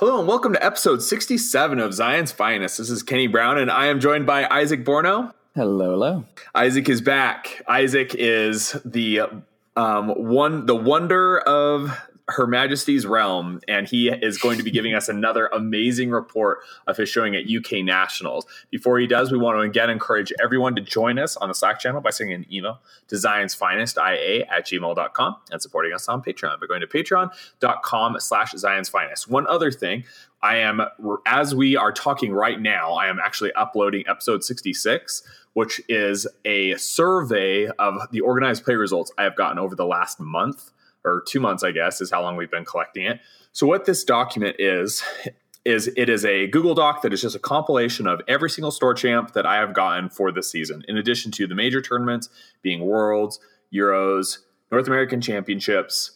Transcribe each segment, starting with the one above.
Hello and welcome to episode 67 of Zion's Finest. This is Kenny Brown and I am joined by Isaac Borno. Hello, hello. Isaac is back. Isaac is the um, one, the wonder of her Majesty's realm, and he is going to be giving us another amazing report of his showing at UK Nationals. Before he does, we want to again encourage everyone to join us on the Slack channel by sending an email to Zion's Finest IA at gmail.com and supporting us on Patreon by going to patreon.com slash Zion's Finest. One other thing, I am, as we are talking right now, I am actually uploading episode 66 which is a survey of the organized play results I have gotten over the last month or two months, I guess, is how long we've been collecting it. So, what this document is, is it is a Google Doc that is just a compilation of every single store champ that I have gotten for this season, in addition to the major tournaments being Worlds, Euros, North American Championships,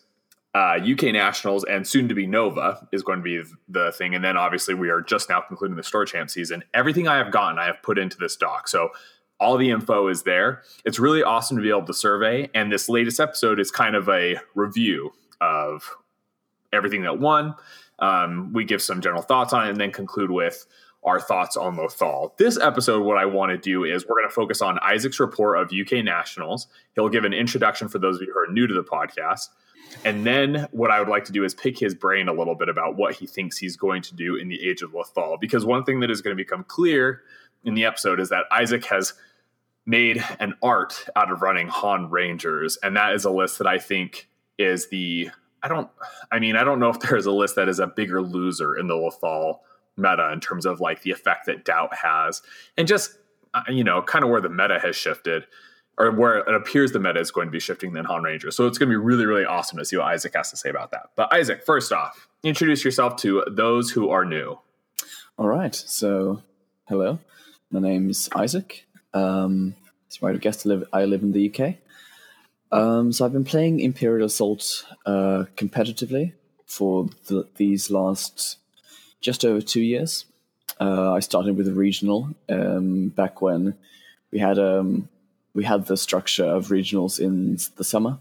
uh, UK Nationals, and soon to be Nova is going to be the thing. And then obviously we are just now concluding the store champ season. Everything I have gotten, I have put into this doc. So all the info is there. It's really awesome to be able to survey. And this latest episode is kind of a review of everything that won. Um, we give some general thoughts on it and then conclude with our thoughts on Lothal. This episode, what I want to do is we're going to focus on Isaac's report of UK Nationals. He'll give an introduction for those of you who are new to the podcast. And then what I would like to do is pick his brain a little bit about what he thinks he's going to do in the Age of Lothal. Because one thing that is going to become clear in the episode is that Isaac has made an art out of running Han Rangers, and that is a list that I think is the I don't I mean I don't know if there's a list that is a bigger loser in the Lothal meta in terms of like the effect that doubt has, and just uh, you know kind of where the meta has shifted. Or where it appears the meta is going to be shifting than Han Rangers. So it's going to be really, really awesome to see what Isaac has to say about that. But Isaac, first off, introduce yourself to those who are new. All right. So, hello. My name's Isaac. Um, might have I live, I live in the UK. Um, so I've been playing Imperial Assault uh, competitively for the, these last just over two years. Uh, I started with a regional um, back when we had um, we had the structure of regionals in the summer.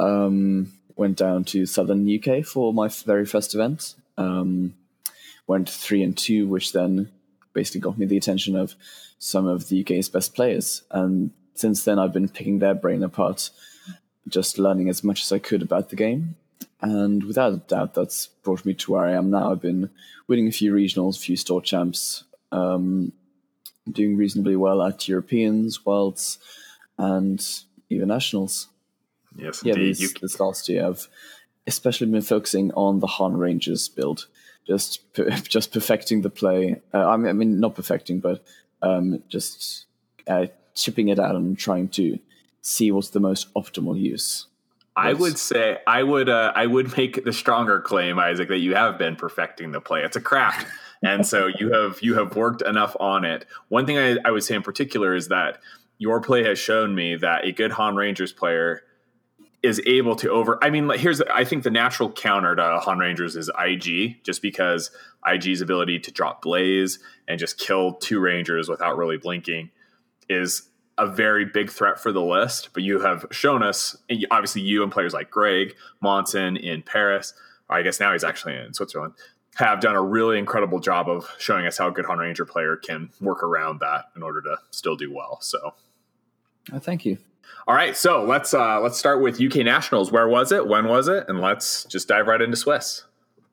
Um, went down to southern UK for my very first event. Um, went three and two, which then basically got me the attention of some of the UK's best players. And since then, I've been picking their brain apart, just learning as much as I could about the game. And without a doubt, that's brought me to where I am now. I've been winning a few regionals, a few store champs, um, doing reasonably well at Europeans, Worlds, and even Nationals. Yes, yeah, you... this last year, I've especially been focusing on the Han Rangers build just just perfecting the play. Uh, I, mean, I mean, not perfecting, but um, just uh, chipping it out and trying to see what's the most optimal use. I would say I would uh, I would make the stronger claim, Isaac, that you have been perfecting the play. It's a craft, and so you have you have worked enough on it. One thing I, I would say in particular is that your play has shown me that a good Han Rangers player is able to over. I mean, here's I think the natural counter to Han Rangers is IG, just because IG's ability to drop blaze and just kill two Rangers without really blinking is a very big threat for the list. But you have shown us, obviously, you and players like Greg Monson in Paris, I guess now he's actually in Switzerland, have done a really incredible job of showing us how a good Han Ranger player can work around that in order to still do well. So, oh, thank you. All right, so let's uh, let's start with UK Nationals. Where was it? When was it? And let's just dive right into Swiss.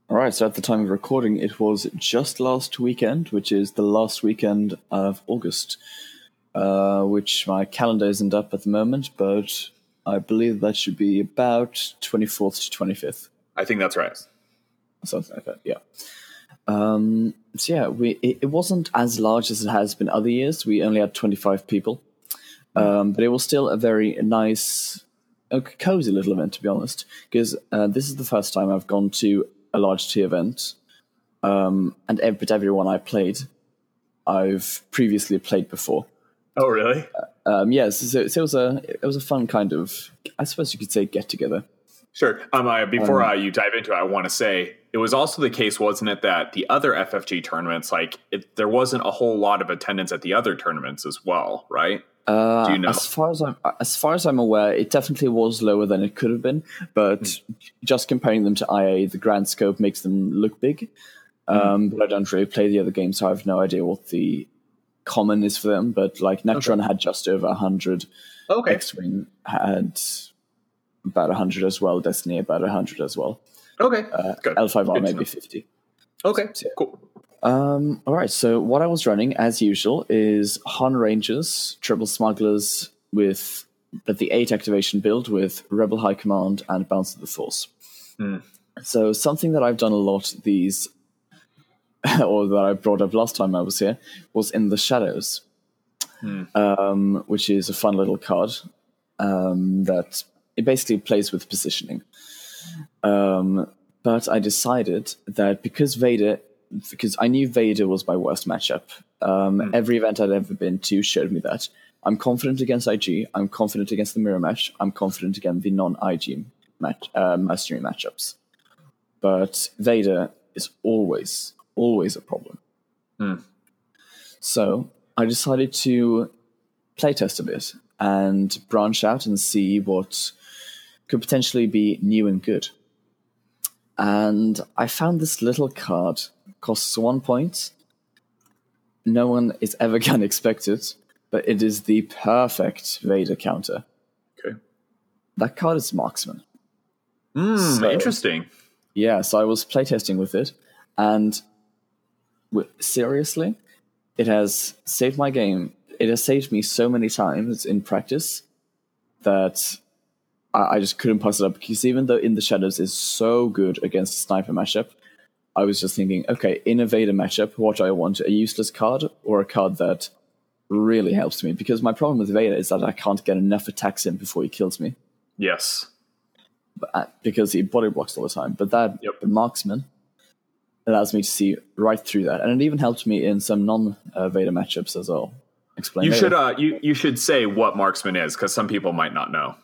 All right, so at the time of recording, it was just last weekend, which is the last weekend of August, uh, which my calendar isn't up at the moment, but I believe that should be about 24th to 25th. I think that's right. Something like that, yeah. Um, so yeah, we it, it wasn't as large as it has been other years. We only had 25 people. Um, but it was still a very nice, a cozy little event, to be honest, because uh, this is the first time I've gone to a large tea event. Um, and every, but everyone I played, I've previously played before. Oh, really? Uh, um, yes. So, so, it was a it was a fun kind of, I suppose you could say, get together. Sure. Um, I, before um, uh, you dive into it, I want to say it was also the case, wasn't it, that the other FFG tournaments, like it, there wasn't a whole lot of attendance at the other tournaments as well, right? Uh, Do you know? As far as I'm as far as I'm aware, it definitely was lower than it could have been. But Hmm. just comparing them to IA, the grand scope makes them look big. Hmm. Um, But I don't really play the other games, so I have no idea what the common is for them. But like Nectron had just over hundred, Okay. X-wing had about hundred as well, Destiny about hundred as well. Okay. Good. L5R maybe fifty. Okay. Cool. Um, all right, so what I was running, as usual, is Han Rangers, Triple Smugglers with at the 8 activation build with Rebel High Command and Bounce of the Force. So something that I've done a lot these, or that I brought up last time I was here, was in the Shadows, um, which is a fun little card um, that it basically plays with positioning. Um, but I decided that because Vader, because I knew Vader was my worst matchup, um, every event I'd ever been to showed me that. I'm confident against IG. I'm confident against the mirror match. I'm confident against the non-IG match, uh, mastery matchups. But Vader is always, always a problem. So I decided to playtest a bit and branch out and see what could potentially be new and good. And I found this little card costs one point. No one is ever going to expect it, but it is the perfect Vader counter. Okay. That card is Marksman. Hmm. So- interesting. Yeah, so I was playtesting with it, and wi- seriously, it has saved my game. It has saved me so many times in practice that I, I just couldn't pass it up. Because even though In the Shadows is so good against sniper matchup, I was just thinking, okay, in a Vader matchup, what do I want? A useless card or a card that really helps me? Because my problem with Vader is that I can't get enough attacks in before he kills me Yes. uh, because he body blocks all the time. But that Yep. the marksman allows me to see right through that, and it even helped me in some non uh, Vader matchups as well. Explain. You later. should uh you you should say what marksman is because some people might not know.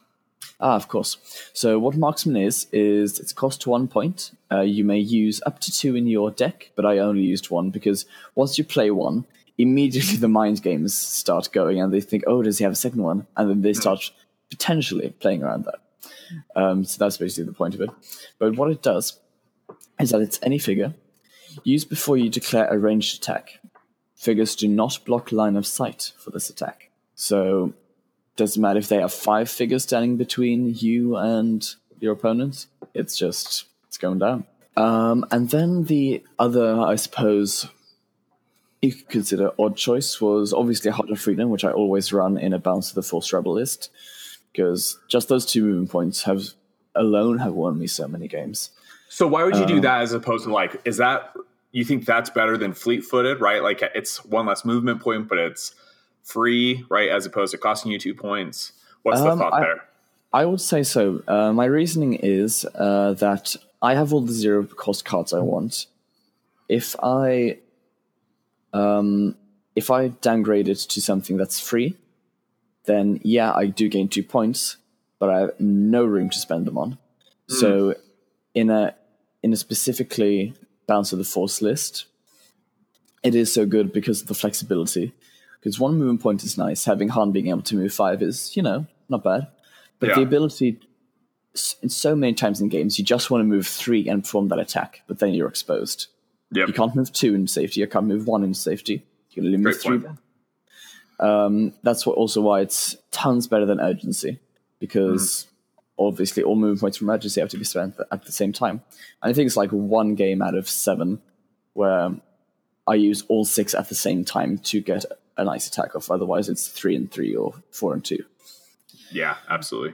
Ah, of course. So what marksman is is it's cost one point. Uh, you may use up to two in your deck, but I only used one because once you play one, immediately the mind games start going, and they think, "Oh, does he have a second one?" And then they start potentially playing around that. Um, so that's basically the point of it. But what it does is that it's any figure used before you declare a ranged attack. Figures do not block line of sight for this attack. So doesn't matter if they have five figures standing between you and your opponents. It's just it's going down. Um, and then the other, I suppose, you could consider odd choice was obviously Heart of Freedom, which I always run in a Bounce of the Force Rebel list because just those two movement points have alone have won me so many games. So why would you Um, do that as opposed to like is that you think that's better than fleet footed, right? Like it's one less movement point, but it's free, right? As opposed to costing you two points. What's the Um, thought I- there? I would say so. Uh, my reasoning is uh, that I have all the zero cost cards I want. If I um, if I downgrade it to something that's free, then yeah, I do gain two points, but I have no room to spend them on. So in a in a specifically Bounce of the Force list, it is so good because of the flexibility. Because one movement point is nice, having Han being able to move five is, you know, not bad. But the ability, in so many times in games, you just want to move three and perform that attack, but then you're exposed. Yep. You can't move two in safety. You can't move one in safety. You can only move three. Um, that's what also why it's tons better than urgency because obviously all movement points from urgency have to be spent at the same time. And I think it's like one game out of seven where I use all six at the same time to get a nice attack off. Otherwise, it's three and three or four and two. Yeah, absolutely.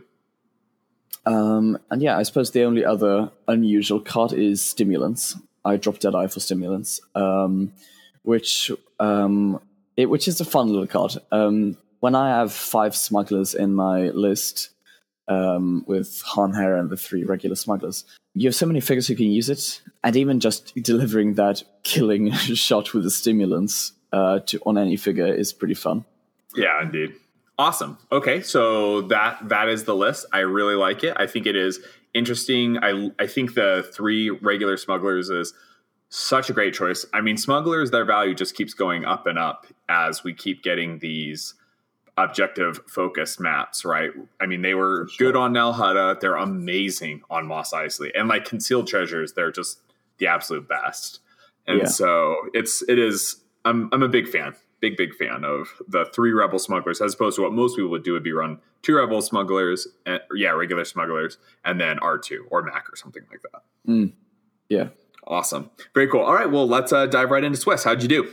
Um, and yeah, I suppose the only other unusual card is Stimulants. I dropped Deadeye for Stimulants, um, which um, it, which is a fun little card. Um, when I have five smugglers in my list um, with Han Hera and the three regular smugglers, you have so many figures who can use it, and even just delivering that killing shot with the stimulants uh, to on any figure is pretty fun. Yeah, indeed. Awesome. Okay, so that that is the list. I really like it. I think it is interesting. I I think the three regular smugglers is such a great choice. I mean, smugglers their value just keeps going up and up as we keep getting these objective focused maps, right? I mean, they were sure. good on Nal Hutta. They're amazing on Mos Eisley, and like concealed treasures, they're just the absolute best. And yeah. so it's it is. I'm I'm a big fan, big big fan of the three rebel smugglers as opposed to what most people would do would be run two rebel smugglers, and, yeah, regular smugglers, and then R two or Mac or something like that. Mm. Yeah, awesome, very cool. All right, well let's uh, dive right into Swiss. How'd you do?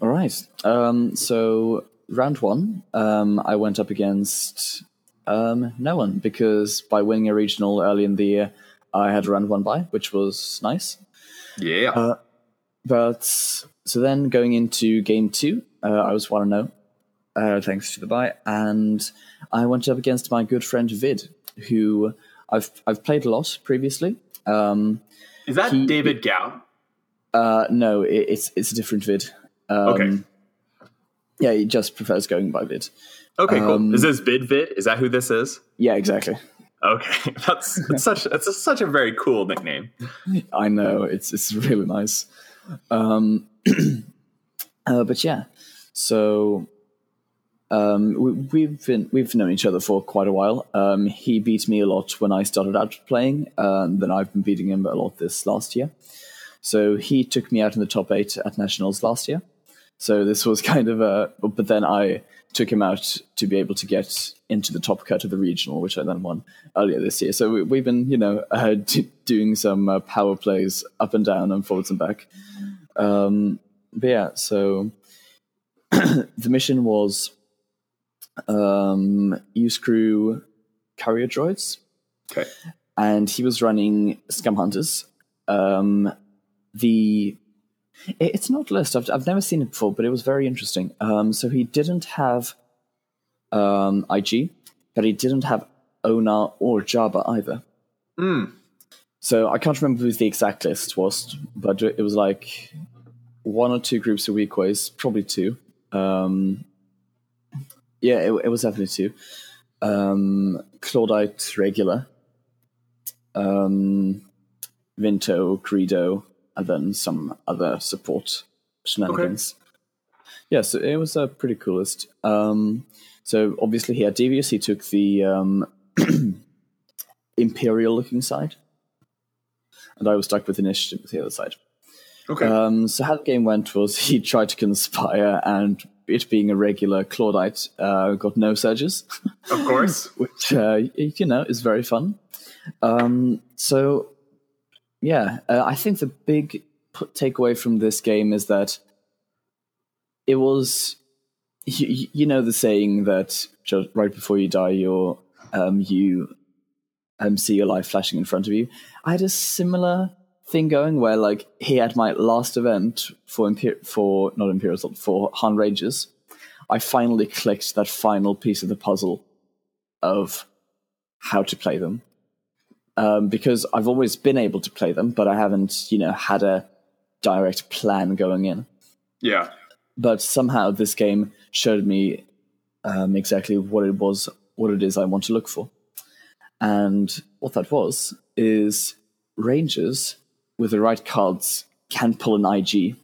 All right. Um, so round one, um, I went up against um, no one because by winning a regional early in the year, I had a round one by, which was nice. Yeah. Uh, but so then going into game two, uh, I was one zero, uh, thanks to the buy, and I went up against my good friend Vid, who I've I've played a lot previously. Um, Is that he, David Gao? Uh, no, it, it's it's a different Vid. Um, okay. Yeah, he just prefers going by Vid. Okay, cool. Um, is this Vid Vid? Is that who this is? Yeah, exactly. Okay, that's it's such it's a, such a very cool nickname. I know it's it's really nice. Um, uh, but yeah, so um, we, have been we've known each other for quite a while. Um, he beat me a lot when I started out playing, and then I've been beating him a lot this last year. So he took me out in the top eight at nationals last year. So this was kind of a, but then I took him out to be able to get into the top cut of the regional, which I then won earlier this year. So we, have been, you know, uh, doing some uh, power plays up and down and forwards and back. Um, but yeah, so the mission was um, use crew carrier droids. Okay. And he was running scum hunters. Um, the it's not list. I've I've never seen it before, but it was very interesting. Um, so he didn't have um, IG, but he didn't have Ona or Jabba either. Mm. So I can't remember who the exact list was, but it was like one or two groups of Weequays, probably two. Um, yeah, it, it, was definitely two. Um, Clawdite regular, um, Vinto, Greedo, and then some other support shenanigans. Okay. Yeah, so it was a pretty coolest. Um, so obviously he had Devious. He took the um, Imperial looking side, and I was stuck with Initiative with the other side. Okay. Um, so how the game went was he tried to conspire, and it being a regular Clawdite, uh, got no surges. Of course. which, uh, you know, is very fun. Um, so yeah, uh, I think the big takeaway from this game is that it was, you, you know, the saying that just right before you die, you um, you um, see your life flashing in front of you. I had a similar thing going where, like, he had my last event for Imper- for not Imperial for Han Rangers. I finally clicked that final piece of the puzzle of how to play them um, because I've always been able to play them, but I haven't, you know, had a direct plan going in. Yeah. But somehow this game showed me um, exactly what it was, what it is I want to look for, and what that was is Rangers with the right cards can pull an IG.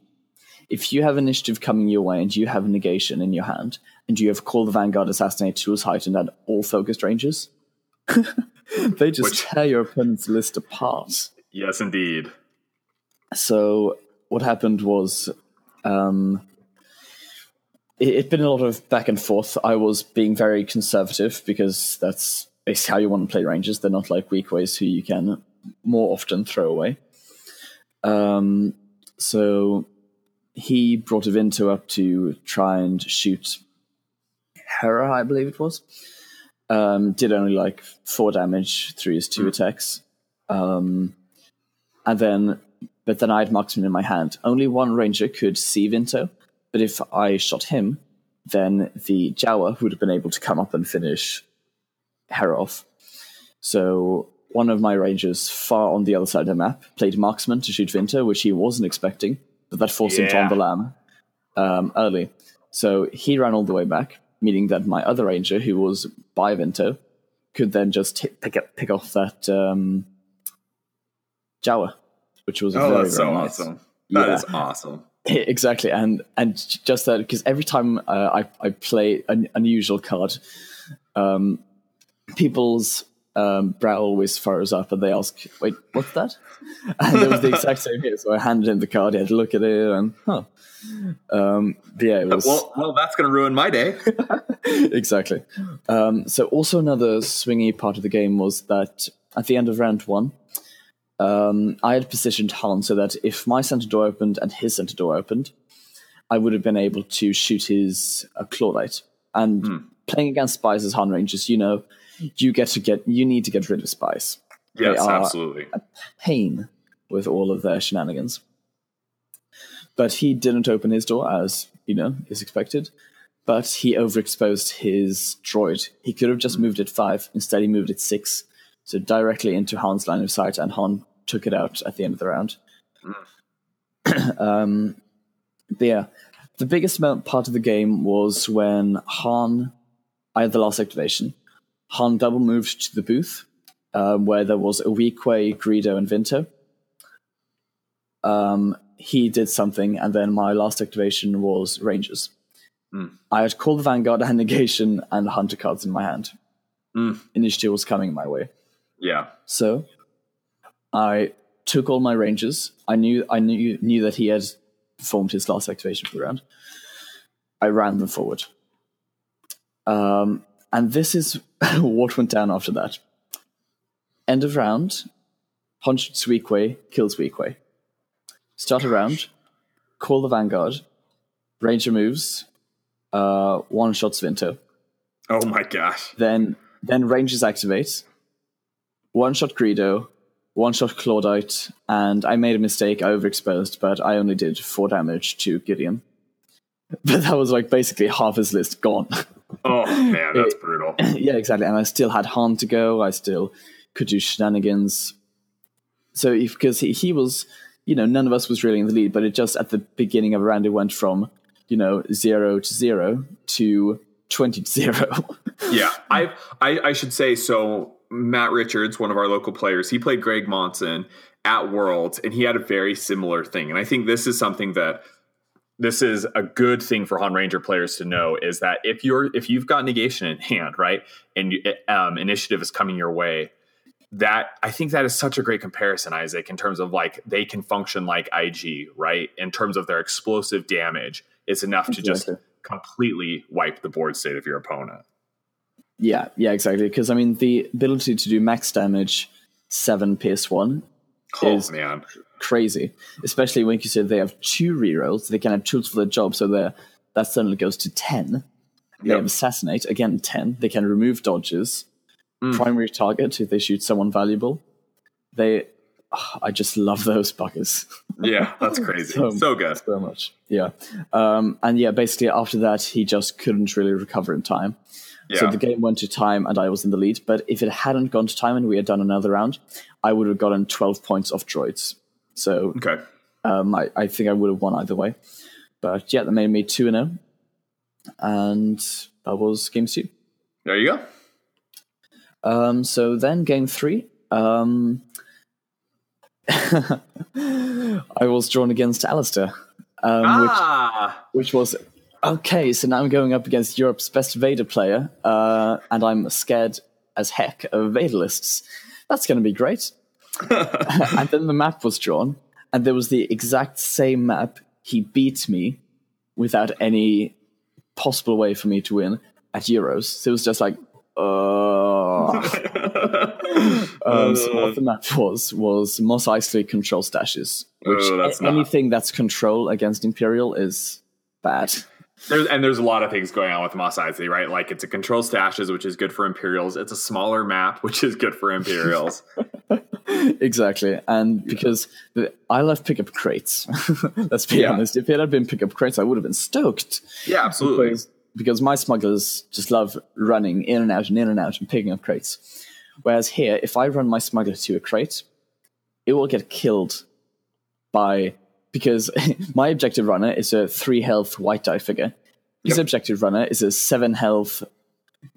If you have initiative coming your way and you have a negation in your hand, and you have Call the Vanguard Assassinate Tools Heightened and all focused Rangers, they just Which, tear your opponent's list apart. Yes, indeed. So what happened was, um, it, it'd been a lot of back and forth. I was being very conservative because that's basically how you want to play Rangers. They're not like Weequays who you can more often throw away. Um, so he brought Avinto up to try and shoot Hera, I believe it was. Um, did only like four damage through his two mm. attacks. Um, and then, but then I had marksman in my hand. Only one ranger could see Vinto, but if I shot him, then the Jawa would have been able to come up and finish Hera off. So one of my rangers far on the other side of the map played marksman to shoot Vinto, which he wasn't expecting, but that forced yeah. him to on the lam um, early. So he ran all the way back meaning that my other ranger, who was by Vinto, could then just hit, pick up, pick off that um, Jawa, which was oh, very, so nice. awesome. That yeah. is awesome. exactly, and and just that because every time uh, I I play an unusual card, um, people's um, brow always furrows up, and they ask, "Wait, what's that?" And it was the exact same here. So I handed him the card. He had to look at it, and huh. Um, yeah, it was well, well, that's going to ruin my day. exactly. Um, so also another swingy part of the game was that at the end of round one, um, I had positioned Han so that if my center door opened and his center door opened, I would have been able to shoot his uh, Clawdite. And Hmm. playing against spies as Han Rangers, you know, you get to get you need to get rid of spies. Yes, absolutely. Pain with all of their shenanigans. But he didn't open his door as, you know, is expected. But he overexposed his droid. He could have just moved it five. Instead, he moved it six. So directly into Han's line of sight, and Han took it out at the end of the round. um, but yeah, the biggest part of the game was when Han, I had the last activation. Han double moved to the booth, um, where there was Oweekwe, Greedo, and Vinto. Um, he did something, and then my last activation was Rangers. Mm. I had called the Vanguard and Negation and Hunter cards in my hand. Mm. Initiative was coming my way. Yeah. So I took all my Rangers. I knew I knew knew that he had performed his last activation for the round. I ran them forward. Um, and this is what went down after that. End of round, Hunch Weequay kills Weequay. Start a round, call the Vanguard, Ranger moves, uh, one shots Vinto. Oh my gosh. Then then Rangers activate, one shot Greedo, one shot Clawdite, and I made a mistake, I overexposed, but I only did four damage to Gideon. But that was like basically half his list gone. Oh man, that's brutal. yeah, exactly. And I still had Han to go. I still could do shenanigans. So if because he, he was, you know, none of us was really in the lead, but it just at the beginning of a round it went from, you know, zero to zero to twenty to zero. yeah, I, I I should say so. Matt Richards, one of our local players, he played Greg Monson at Worlds, and he had a very similar thing. And I think this is something that this is a good thing for Han Ranger players to know is that if you're if you've got negation in hand, right, and you, um, initiative is coming your way, that I think that is such a great comparison, Isaac, in terms of like they can function like IG, right? In terms of their explosive damage, it's enough to just completely wipe the board state of your opponent. yeah, yeah, exactly. Because I mean, the ability to do max damage seven PS one Oh Is- man, crazy, especially when you consider they have two rerolls. They can have tools for their job, so that suddenly goes to ten. They Yep. have assassinate again ten. They can remove dodges, Mm. primary target if they shoot someone valuable. They, ah, I just love those buggers yeah, that's crazy. So- so good. so much. Yeah, um, and yeah, basically after that he just couldn't really recover in time. So the game went to time, and I was in the lead. But if it hadn't gone to time and we had done another round, I would have gotten twelve points off droids. So Okay. um, I, I think I would have won either way. But yeah, that made me 2 0. And that was game two. There you go. Um, so then game three. Um, I was drawn against Alistair, um, ah, which, which was okay. So now I'm going up against Europe's best Vader player, uh, and I'm scared as heck of Vader lists. That's going to be great. and then the map was drawn, and there was the exact same map. He beat me without any possible way for me to win at Euros. So it was just like, uh. um, so what the map was was Mos Eisley control stashes, which Oh, that's a- not- anything that's control against Imperial is bad. There's and there's a lot of things going on with Mos Eisley, right? Like it's a control stashes, which is good for Imperials. It's a smaller map, which is good for Imperials. exactly, and because the, I love pickup crates. Let's be Yeah. honest. If it had been pickup crates, I would have been stoked. yeah, absolutely. because, because my smugglers just love running in and out and in and out and picking up crates. Whereas here, if I run my smuggler to a crate, it will get killed by because my objective runner is a three health white die figure. His Yep. objective runner is a seven health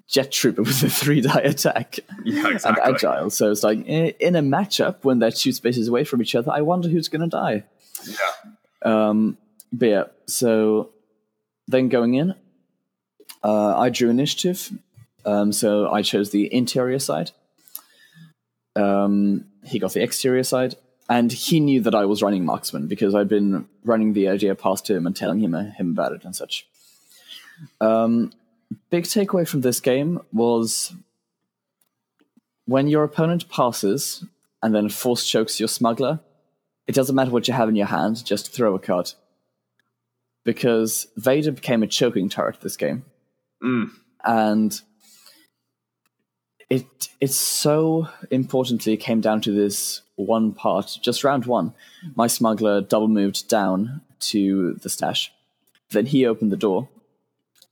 jet trooper with a three die attack Yeah, and agile. So it's like in a matchup when they're two spaces away from each other, I wonder who's going to die. Yeah. Um, but yeah, so then going in, uh, I drew initiative. Um, so I chose the interior side. Um, he got the exterior side, and he knew that I was running marksman because I'd been running the idea past him and telling him him about it and such. Um, big takeaway from this game was when your opponent passes and then force chokes your smuggler, it doesn't matter what you have in your hand, just throw a card. Because Vader became a choking turret this game. Mm. And it it so importantly came down to this one part, just round one. My smuggler double moved down to the stash. Then he opened the door,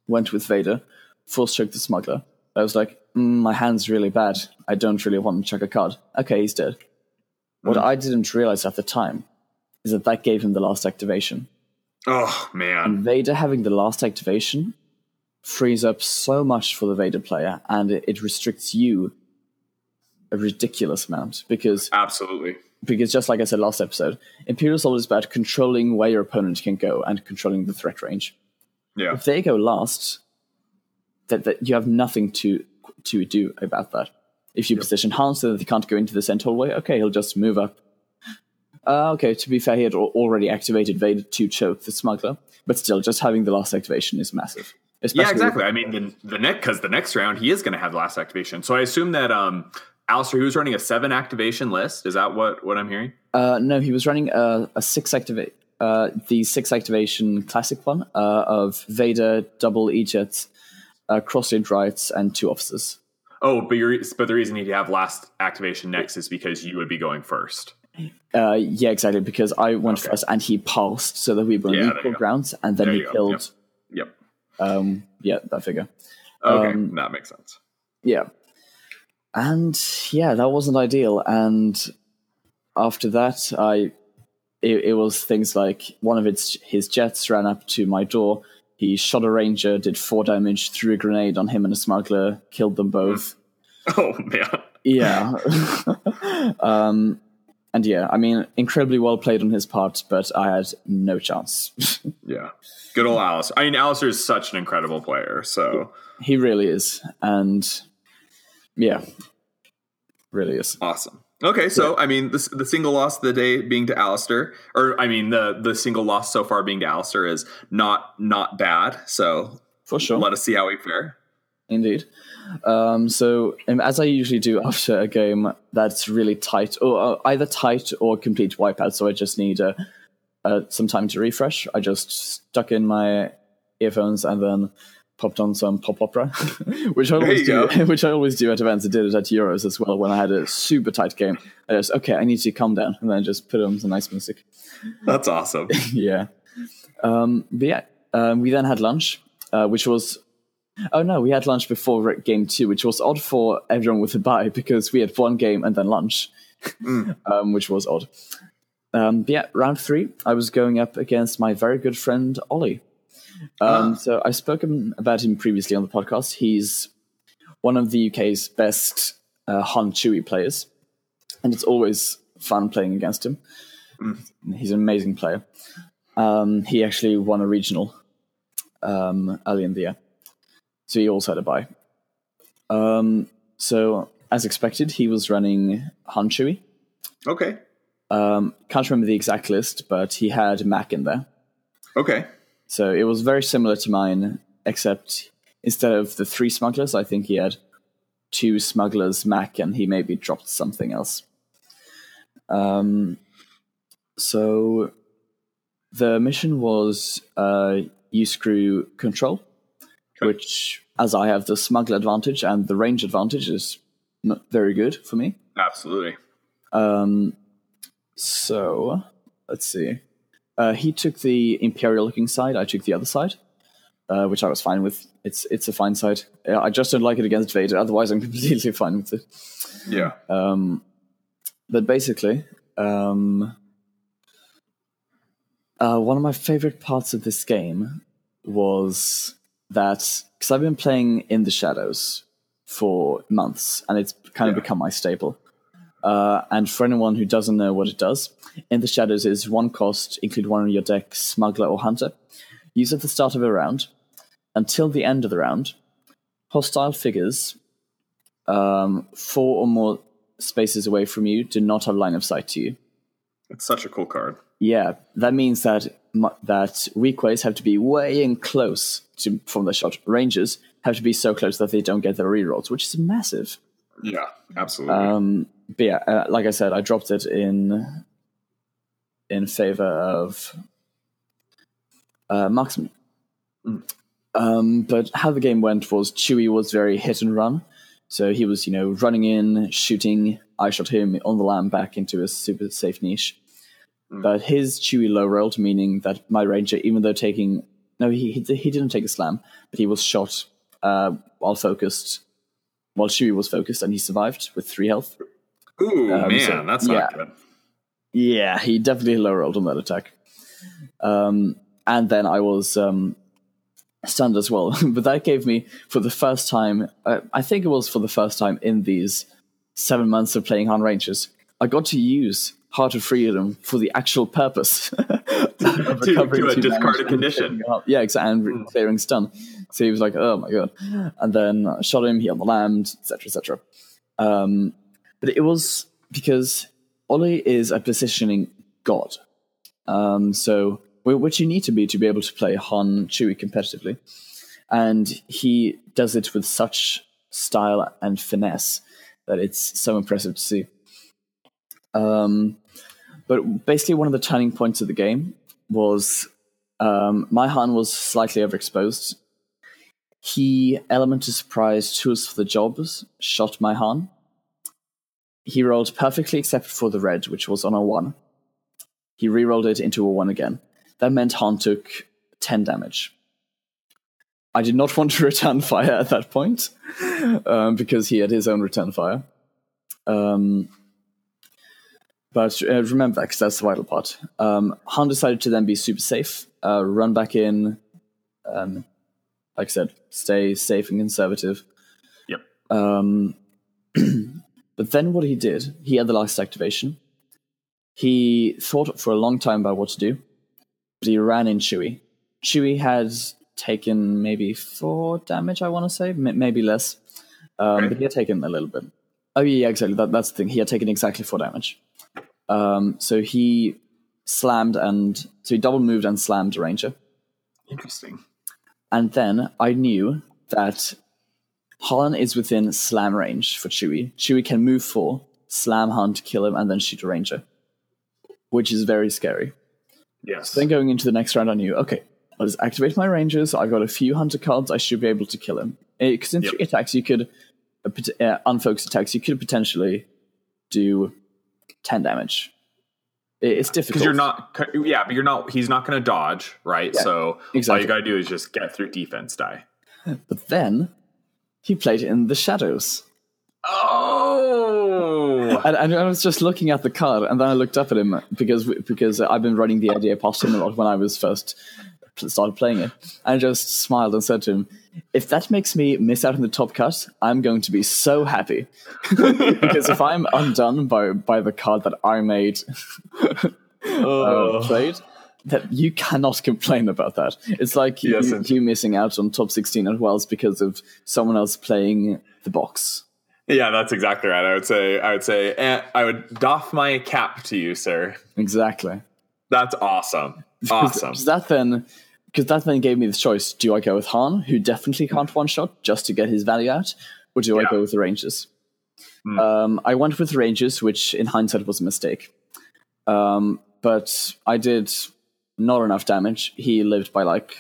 went with Vader, force choked the smuggler. I was like, mm, my hand's really bad. I don't really want to chuck a card. Okay, he's dead. What I didn't realize at the time is that that gave him the last activation. Oh man. And Vader having the last activation frees up so much for the Vader player, and it, it restricts you a ridiculous amount because Absolutely. because just like I said last episode, Imperial Assault is about controlling where your opponent can go and controlling the threat range. Yeah. If they go last, that, that you have nothing to to do about that. If you position Hans so that they can't go into the center hallway, okay, he'll just move up. Uh, okay, to be fair, he had already activated Vader to choke the smuggler, but still, just having the last activation is massive. Especially Yeah, exactly. I mean, the, the next because the next round he is going to have the last activation. So I assume that um, Alistair, he was running a seven activation list. Is that what what I'm hearing? Uh, no, he was running a, a six activate, uh, the six activation classic one uh, of Vader, double ejets, uh, crossed rights, and two officers. Oh, but you're, but the reason he'd have last activation next is because you would be going first. Uh, yeah, exactly. Because I went Okay. first and he passed, so that we were on Yeah, equal grounds, and then There he killed. Yep. Um, yeah, that figure. Okay, Um, that makes sense. Yeah, and yeah, that wasn't ideal. And after that, I it, it was things like one of its his jets ran up to my door. He shot a ranger, did four damage, threw a grenade on him and a smuggler, killed them both. Oh man. Yeah. um, and yeah, I mean, incredibly well played on his part, but I had no chance. Yeah. Good old Alice. I mean, Alistair is such an incredible player. So he really is. And yeah, really is. awesome. Okay, so I mean, the, the single loss of the day being to Alistair, or I mean, the the single loss so far being to Alistair is not not bad. So For sure. let us see how we fare. Indeed. Um, so, um, as I usually do after a game that's really tight, or uh, either tight or complete wipeout, so I just need uh, uh, some time to refresh, I just stuck in my earphones and then popped on some pop opera, which I always do. go. Which I always do at events. I did it at Euros as well when I had a super tight game. I just okay, I need to calm down, and then just put on some nice music. That's awesome. yeah. Um, but yeah, um, we then had lunch, uh, which was. Oh no, we had lunch before game two, which was odd for everyone with a bye because we had one game and then lunch, um, which was odd. Um, yeah, round three, I was going up against my very good friend Ollie. Um, So I've spoken about him previously on the podcast. He's one of the UK's best uh, Han Chewie players, and it's always fun playing against him. He's an amazing player. Um, he actually won a regional um, early in the year, so he also had a buy. Um, so as expected, he was running Han Chewie. Okay. Um, can't remember the exact list, but he had Mac in there. Okay. So it was very similar to mine, except instead of the three smugglers, I think he had two smugglers, Mac, and he maybe dropped something else. Um, so the mission was uh, Uscru control, which, as I have the smuggler advantage and the range advantage, is not very good for me. Absolutely. Um, so let's see. Uh, he took the imperial looking side. I took the other side, uh, which I was fine with. It's it's a fine side. I just don't like it against Vader. Otherwise, I'm completely fine with it. Yeah. Um, but basically, um, uh, one of my favorite parts of this game was that because I've been playing in the shadows for months, and it's kind of Yeah. become my staple. Uh, and for anyone who doesn't know what it does, in the shadows is one cost, include one on your deck, smuggler or hunter. Use at the start of a round. Until the end of the round, hostile figures um, four or more spaces away from you do not have line of sight to you. It's such a cool card. Yeah, that means that that Weequays have to be way in close to from the shot. Ranges have to be so close that they don't get their rerolls, which is massive. Yeah, absolutely. Um, but yeah, uh, like I said, I dropped it in in favor of uh, marksman. Um, but how the game went was Chewie was very hit and run, so he was you know running in, shooting. I shot him on the lam back into a super safe niche. But his Chewie low rolled, meaning that my ranger, even though taking no, he he, he didn't take a slam, but he was shot uh, while focused, while Chewie was focused, and he survived with three health. Ooh, um, man, so- that's yeah. not good. Yeah, he definitely low rolled on that attack. Um, and then I was um, stunned as well. but that gave me, for the first time, uh, I think it was for the first time in these seven months of playing Han Rangers, I got to use Heart of Freedom for the actual purpose. recovering to a discarded condition. Yeah, exactly, and re- clearing stun. So he was like, "Oh my god!" And then I shot him. He on the land, etc., etc. Um, but it was because Ollie is a positioning god. Um, so wh- which you need to be to be able to play Han Chewie competitively, and he does it with such style and finesse that it's so impressive to see. Um, but basically, one of the turning points of the game was um, my Han was slightly overexposed. He element of surprise tools for the jobs shot my Han. He rolled perfectly except for the red, which was on a one. He re-rolled it into a one again. That meant Han took ten damage. I did not want to return fire at that point um, because he had his own return fire. Um, but uh, remember that because that's the vital part. Um, Han decided to then be super safe, uh, run back in, um, like I said, stay safe and conservative. Yep. Um, but then what he did, he had the last activation. He thought for a long time about what to do, but he ran in Chewie. Chewie had taken maybe four damage, I want to say, m- maybe less. Um. But he had taken a little bit. Oh, yeah, exactly. That, that's the thing. He had taken exactly four damage. Um, so he slammed and so he double moved and slammed a ranger. Interesting. And then I knew that Han is within slam range for Chewie. Chewie can move four, slam Han to kill him, and then shoot a ranger, which is very scary. Yes. Then going into the next round, I knew, okay, I'll just activate my rangers. I've got a few hunter cards. I should be able to kill him. Because in Yep. three attacks, you could, uh, uh, unfocused attacks, you could potentially do 10 damage. It's difficult. because you're not yeah but you're not he's not going to dodge right Yeah, so all you got to do is just get through defense die But then he played in the shadows. oh And, and I was just looking at the card, and then I looked up at him because because I've been running the idea past him a lot when I was first started playing it. And I just smiled and said to him, "If that makes me miss out on the top cut, I'm going to be so happy because if I'm undone by by the card that I made uh, played." That you cannot complain about that. It's like Yes, you, you missing out on top sixteen at Wells because of someone else playing the box. yeah that's exactly right i would say i would say eh, i would doff my cap to you sir Exactly. that's awesome awesome that then, because that then gave me the choice: do I go with Han, who definitely can't one shot, just to get his value out, or do I go with the Rangers? Hmm. Um, I went with the Rangers, which in hindsight was a mistake. Um, but I did not enough damage. He lived by like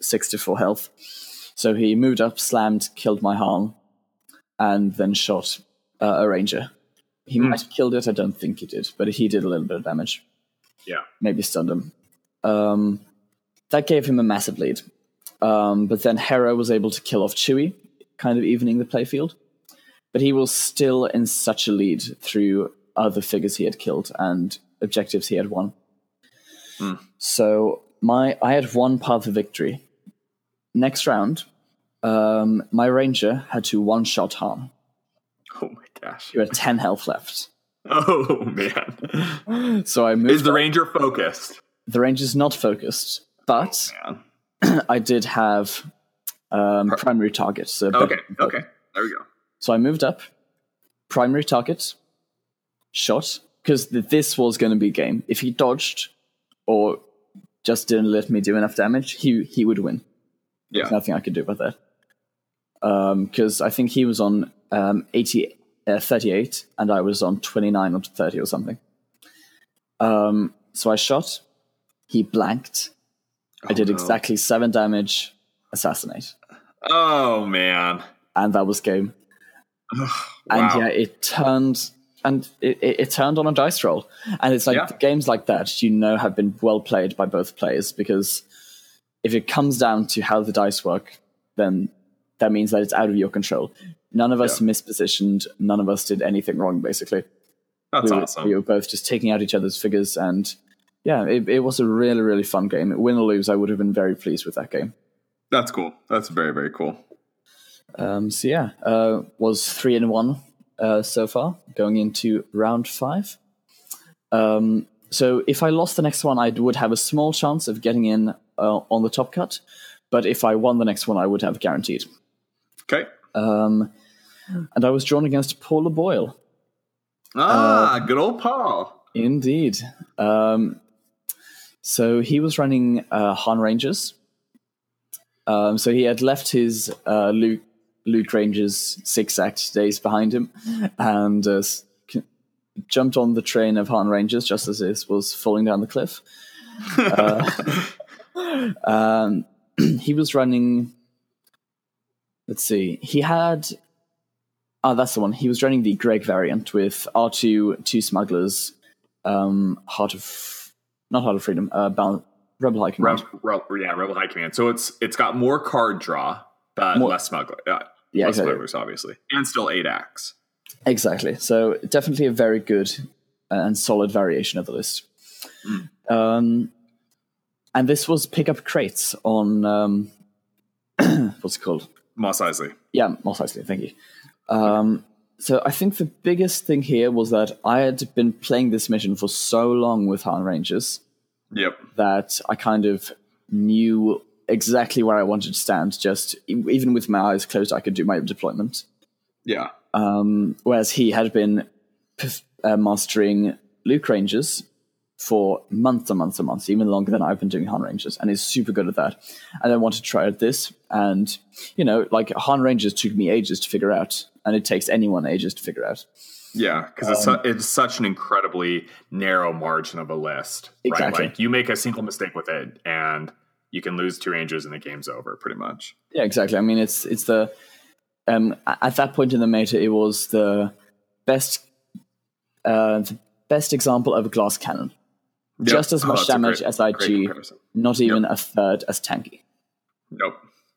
sixty full health, so he moved up, slammed, killed my Han, and then shot uh, a Ranger. He Hmm. might have killed it. I don't think he did, but he did a little bit of damage yeah maybe stunned him. Um, that gave him a massive lead. Um, but then Hera was able to kill off Chewie, kind of evening the playfield. But he was still in such a lead through other figures he had killed and objectives he had won. So my I had one path of victory. Next round, um, my ranger had to one shot Han. oh my gosh You had ten health left. Oh man! So I moved. Is the ranger focused? the range is not focused, but Man. I did have um, primary target. So Okay. Okay. There we go. So I moved up, primary target, shot, because this was going to be game. If he dodged or just didn't let me do enough damage, he he would win. Yeah. There's nothing I could do about that. Because I think he was on um, 80, uh, 38 and I was on 29 or 30 or something. Um, so I shot, he blanked. I oh, did no. exactly seven damage, assassinate. Oh man! And that was game. Wow. and yeah, it turned and it, it, it turned on a dice roll. And it's like Yeah. games like that, you know, have been well played by both players because if it comes down to how the dice work, then that means that it's out of your control. None of us Yeah. mispositioned. None of us did anything wrong. Basically, That's we were, awesome. we were both just taking out each other's figures, and yeah, it, it was a really, really fun game. Win or lose, I would have been very pleased with that game. That's cool. That's very very cool. Um, so yeah, uh, was three and one uh, so far, going into round five. Um, so if I lost the next one, I would have a small chance of getting in uh, on the top cut. But if I won the next one, I would have guaranteed. Okay. Um, and I was drawn against Paula Boyle. Ah, Uh, good old Paul. Indeed. Um, so he was running uh, Han Rangers. Um, so he had left his uh, Luke, Luke Rangers six act days behind him and uh, jumped on the train of Han Rangers just as it was falling down the cliff. Uh, um, he was running. Let's see. He had. Oh, that's the one. He was running the Greg variant with R2, two smugglers, um, Heart of. Not Heart of Freedom, uh, Bal- Rebel High Command. Rebel, Rebel, yeah, Rebel High Command. So it's it's got more card draw, but More- less smuggler. Uh, Yeah, less exactly. smugglers, obviously, and still eight acts. Exactly. So definitely a very good and solid variation of the list. Um, and this was pick up crates on um, what's it called? Mos Eisley. Yeah, Mos Eisley. Thank you. Um, so I think the biggest thing here was that I had been playing this mission for so long with Han Rangers Yep. that I kind of knew exactly where I wanted to stand. Just even with my eyes closed, I could do my deployment. Yeah. Um, whereas he had been uh, mastering Luke Rangers for months and months and months, even longer than I've been doing Han Rangers, and is super good at that. And I wanted to try out this, and you know, like Han Rangers took me ages to figure out, and it takes anyone ages to figure out. Yeah, because it's, Um, su- it's such an incredibly narrow margin of a list, Exactly. right? Like you make a single mistake with it, and you can lose two rangers, and the game's over, pretty much. Yeah, exactly. I mean, it's it's the um, at that point in the meta, it was the best uh, the best example of a glass cannon. Just as Oh, much damage great- as IG, not even a third as tanky. Nope.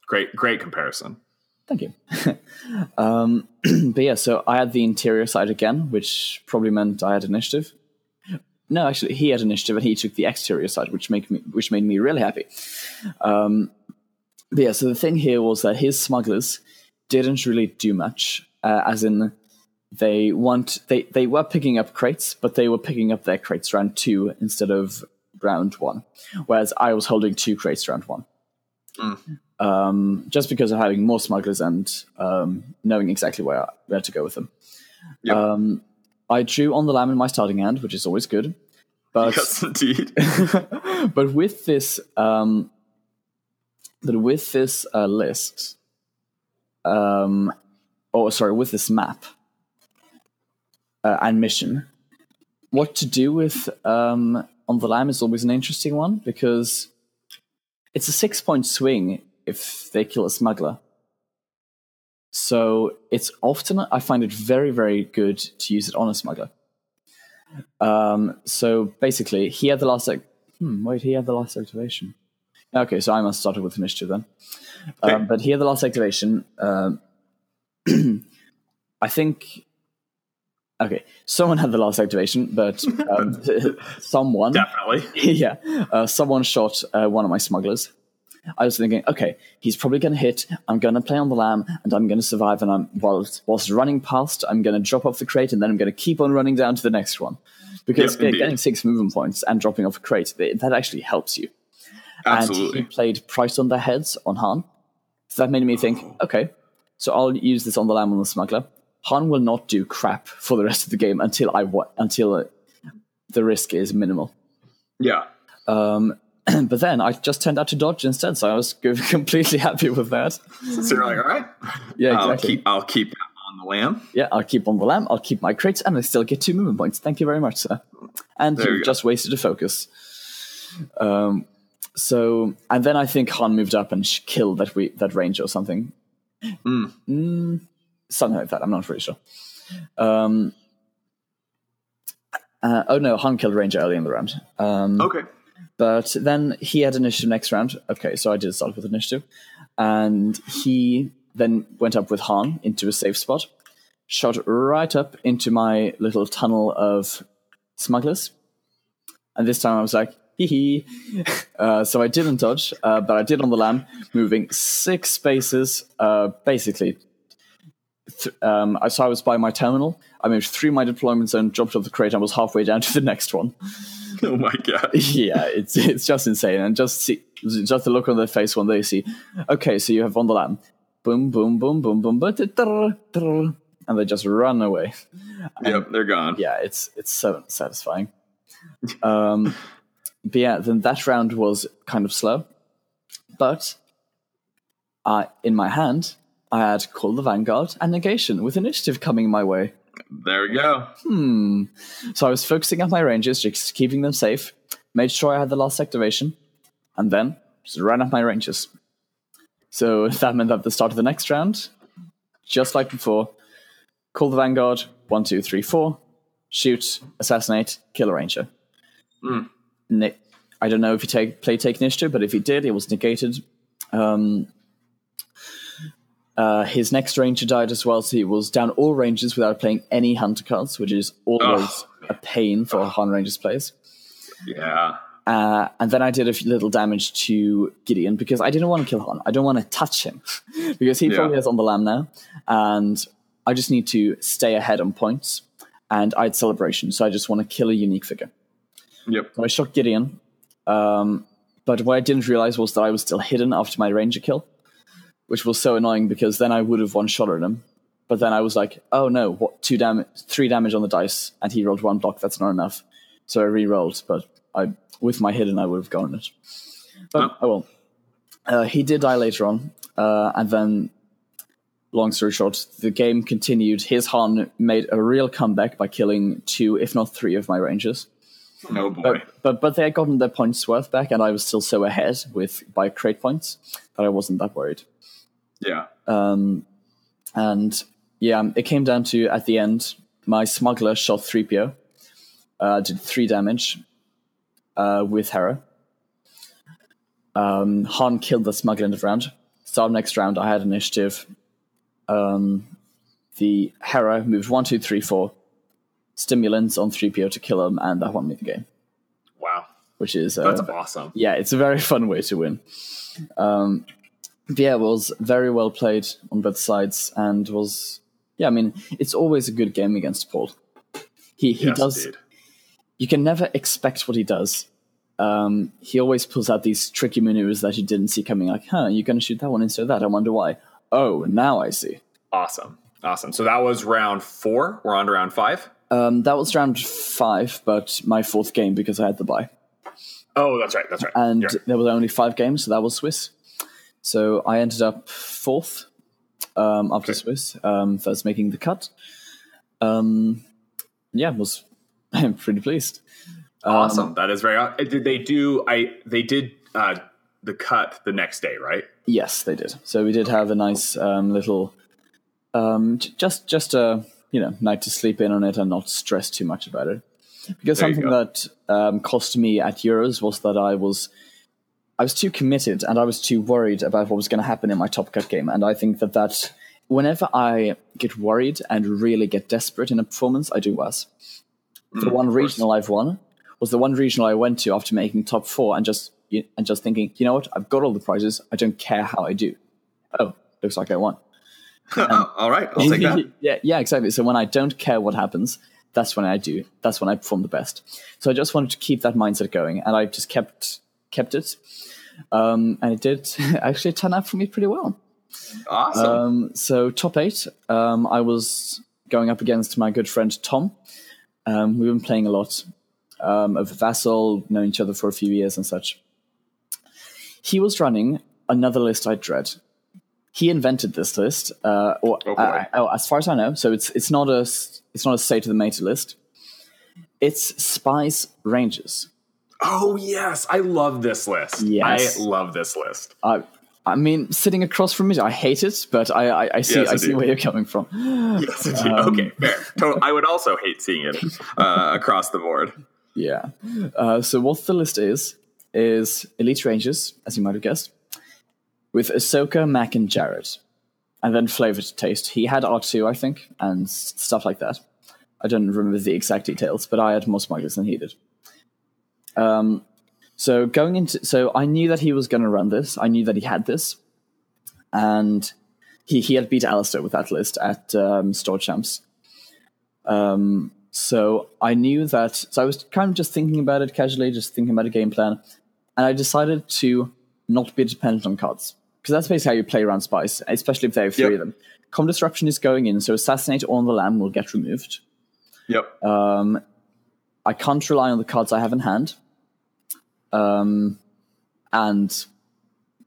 Great, great comparison. Thank you. um, but yeah, so I had the interior side again, which probably meant I had initiative. No, actually, he had initiative, and he took the exterior side, which made me which made me really happy. Um, but yeah, so the thing here was that his smugglers didn't really do much, uh, as in they want they they were picking up crates, but they were picking up their crates round two instead of round one, whereas I was holding two crates round one um, just because of having more smugglers and um, knowing exactly where where to go with them. Yep. Um, I drew on the lam in my starting hand, which is always good. But yes, indeed. but with this um, but with this uh, list, um, oh sorry, with this map uh, and mission, what to do with um, on the lam is always an interesting one because it's a six point swing if they kill a smuggler. So it's often I find it very very good to use it on a smuggler. Um, so basically, he had the last. Ac- hmm, wait, he had the last activation. Okay, so I must start with initiative then. Um, but he had the last activation. Um, I think. Okay, someone had the last activation, but um, someone, Definitely. yeah, uh, someone shot uh, one of my smugglers, I was thinking, okay, he's probably going to hit. I'm going to play on the lam, and I'm going to survive. And I'm whilst whilst running past, I'm going to drop off the crate, and then I'm going to keep on running down to the next one, because Yep, getting six movement points and dropping off a crate that actually helps you. And Absolutely. he played price on their heads on Han, so that made me think, okay, so I'll use this on the lam on the smuggler. Han will not do crap for the rest of the game until I wa- until the risk is minimal. yeah. Um, but then I just turned out to dodge instead, so I was completely happy with that. So you're like, all right, Yeah, I'll keep I'll keep on the lam. Yeah, I'll keep on the lam, I'll keep my crates, and I still get two movement points. Thank you very much, sir. And There you you just wasted a focus. Um, so, and then I think Han moved up and killed that we that ranger or something. Mm. Mm, something like that. I'm not really sure. Um, uh, oh no, Han killed ranger early in the round. Um, Okay. But then he had initiative next round. Okay, so I did start with initiative. And he then went up with Han into a safe spot, shot right up into my little tunnel of smugglers. And this time I was like, hee hee. Uh, so I didn't dodge, uh, but I did on the lam, moving six spaces, uh, basically. Th- um, so I was by my terminal. I moved through my deployment zone, jumped off the crate, and was halfway down to the next one Oh my god. yeah, it's it's just insane, and just see just the look on their face when they see, okay, so you have lam, boom, boom, boom, boom, boom, boom, drr, drr, and they just run away. Yep, they're gone. Yeah, it's it's so satisfying. Um, but yeah, then that round was kind of slow, but I in my hand I had Call the Vanguard and Negation with initiative coming my way. There we go. Hmm. So I was focusing on my ranges, just keeping them safe, made sure I had the last activation, and then just ran up my ranges. So that meant that at the start of the next round, just like before, call the Vanguard, one, two, three, four, shoot, assassinate, kill a ranger. Ne- I don't know if he take, play take initiative, but if he did, it was negated. Um, uh, his next ranger died as well, so he was down all rangers without playing any hunter cards, which is always a pain for Han Rangers players. Yeah. Uh, and then I did a little damage to Gideon because I didn't want to kill Han. I don't want to touch him because he Yeah. probably has on the lam now, and I just need to stay ahead on points. And I had celebration, so I just want to kill a unique figure. Yep. So I shot Gideon, um, but what I didn't realize was that I was still hidden after my ranger kill, which was so annoying because then I would have one shot at him. But then I was like, oh no, what two damage, three damage on the dice, and he rolled one block. That's not enough. So I re-rolled, but I with my hidden I would have gotten it. But oh well. Uh, he did die later on, uh, and then, long story short, the game continued. His Han made a real comeback by killing two, if not three, of my rangers. Oh boy. But, but but they had gotten their points worth back, and I was still so ahead with by crate points that I wasn't that worried. Yeah. Um, and yeah, it came down to at the end, my smuggler shot three PO, uh, did three damage uh, with Hera. Um, Han killed the smuggler in the round. Start of next round, I had initiative. Um, the Hera moved one, two, three, four stimulants on 3PO to kill him, and that won me the game, Wow. which is uh, That's awesome. yeah, it's a very fun way to win. Um, yeah, it was very well played on both sides, and was yeah. I mean, it's always a good game against Paul. He he yes, does. indeed. You can never expect what he does. Um, he always pulls out these tricky maneuvers that you didn't see coming. Like, huh, you're going to shoot that one instead of that. I wonder why. Oh, now I see. Awesome. Awesome. So that was round four. We're on to round five. Um, that was round five, but my fourth game because I had the bye. Oh, that's right. That's right. and there was only five games, so that was Swiss. So I ended up fourth um, after Okay. Swiss, um, first making the cut. Um, yeah, was I'm pretty pleased. awesome. that is very. aw- Did they do? I they did uh, the cut the next day, right? Yes, they did. So we did have a nice um, little, um, just just a you know night to sleep in on it and not stress too much about it. Because There something that um, cost me at Euros was that I was I was too committed and I was too worried about what was going to happen in my top cut game. And I think that that whenever I get worried and really get desperate in a performance, I do worse. the one Mm, regional I've won was the one regional I went to after making top four and just and just thinking, you know what, I've got all the prizes. I don't care how I do. Oh, looks like I won. oh, all right, I'll take that. yeah, yeah, exactly. So when I don't care what happens, that's when I do. That's when I perform the best. So I just wanted to keep that mindset going, and I just kept kept it, um, and it did actually turn out for me pretty well. Awesome. Um, so top eight, um, I was going up against my good friend Tom. Um, we've been playing a lot um, of Vassal, known each other for a few years and such. He was running another list I dread. He invented this list, uh, or Oh, uh, oh, as far as I know, so it's it's not a it's not a state of the meta list. It's spies rangers. Oh yes, I love this list. Yes. I love this list. I I mean, sitting across from me, I hate it, but I I, I see Yes, I see where you're coming from. Yes. Um, okay, fair. Total, I would also hate seeing it uh, across the board. Yeah. Uh, so what the list is is Elite Rangers, as you might have guessed, with Ahsoka, Mak, and Jarrod, and then flavor to taste. He had R two, I think, and stuff like that. I don't remember the exact details, but I had more smugglers than he did. Um, so going into, so I knew that he was going to run this. I knew that he had this, and he he had beat Alistair with that list at um, Store Champs. Um, so I knew that. So I was kind of just thinking about it casually, just thinking about a game plan, and I decided to not be dependent on cards because that's basically how you play around spies, especially if they have three Yep. of them. Com disruption is going in, so assassinate on the lam will get removed. Yep. Um, I can't rely on the cards I have in hand. Um, and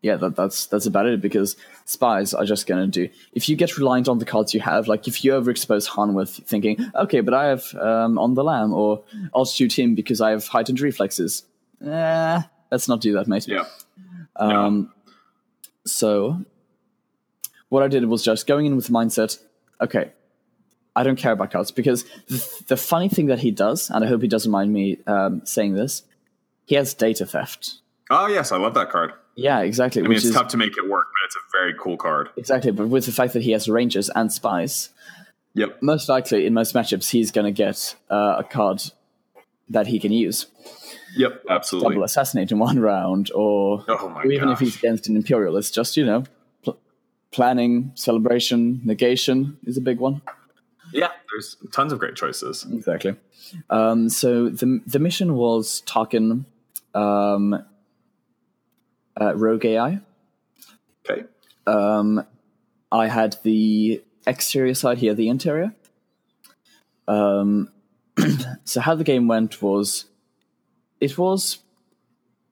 yeah, that, that's that's about it because spies are just going to do. If you get reliant on the cards you have, like if you overexpose Han with thinking, okay, but I have um, on the lam, or I'll shoot him because I have heightened reflexes. Eh, let's not do that, mate. Yeah. Um, So, what I did was just going in with the mindset, okay, I don't care about cards because the, the funny thing that he does, and I hope he doesn't mind me um, saying this, he has data theft. Oh yes, I love that card. Yeah, exactly. I mean, it's is tough to make it work, but it's a very cool card. exactly, but with the fact that he has rangers and spies, Yep. most likely in most matchups he's going to get uh, a card that he can use. Yep. Absolutely. Double assassinate in one round, or Oh or even if he's against an imperialist, just you know, pl- planning, celebration, negation is a big one. Yeah. There's tons of great choices. Exactly. Um, so the the mission was Tarkin, um, uh, Rogue AI. Okay. Um, I had the exterior side here, the interior. Um, so how the game went was, it was,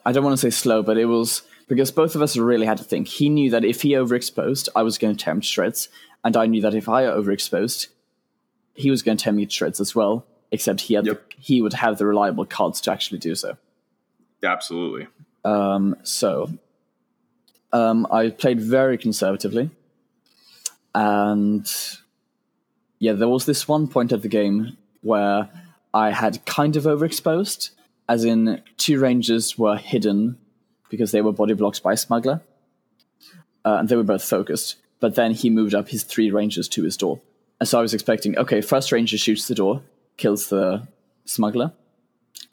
I don't want to say slow, but it was because both of us really had to think. He knew that if he overexposed, I was going to tear him to shreds, and I knew that if I overexposed, he was going to tear me to shreds as well. Except he had, Yep. the, he would have the reliable cards to actually do so. Absolutely. Um, so um, I played very conservatively, and yeah, there was this one point of the game where I had kind of overexposed, as in two rangers were hidden because they were body blocked by smuggler, uh, and they were both focused. But then he moved up his three rangers to his door, and so I was expecting, okay, first ranger shoots the door, kills the smuggler.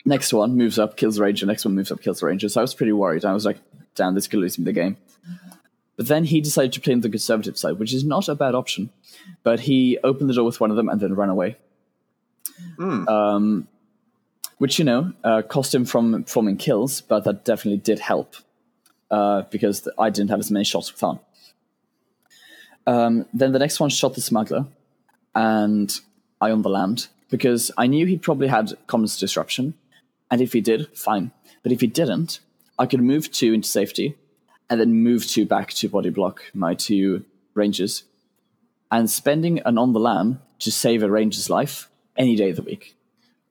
Next one moves up, kills the ranger. Next one moves up, kills the ranger. So I was pretty worried. I was like, damn, this could lose me the game. But then he decided to play on the conservative side, which is not a bad option. But he opened the door with one of them and then ran away. Um, which, you know, uh, cost him from forming kills, but that definitely did help uh, because I didn't have as many shots with Han. Um, then the next one shot the smuggler, and I on the land because I knew he probably had comms disruption, and if he did, fine. But if he didn't, I could move two into safety, and then move two back to body block my two rangers, and spending an on the lam to save a ranger's life any day of the week.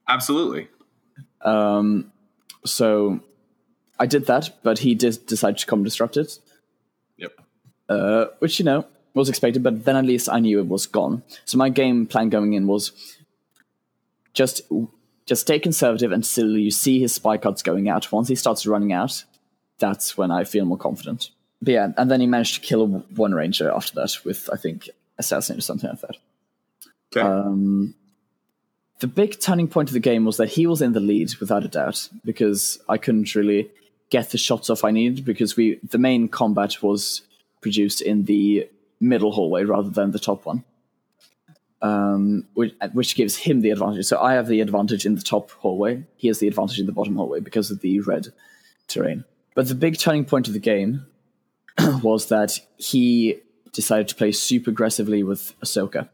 Absolutely. So I did that, but he did decide to come disrupt it, Yep. uh, which you know was expected. But then at least I knew it was gone. So my game plan going in was just just stay conservative until you see his spy cards going out. Once he starts running out, that's when I feel more confident. But yeah, and then he managed to kill one ranger after that with I think assassinate or something like that. Okay. Um, the big turning point of the game was that he was in the lead without a doubt because I couldn't really get the shots off I needed because we the main combat was produced in the middle hallway rather than the top one. Um, which, which gives him the advantage. So I have the advantage in the top hallway. He has the advantage in the bottom hallway because of the red terrain. But the big turning point of the game was that he decided to play super aggressively with Ahsoka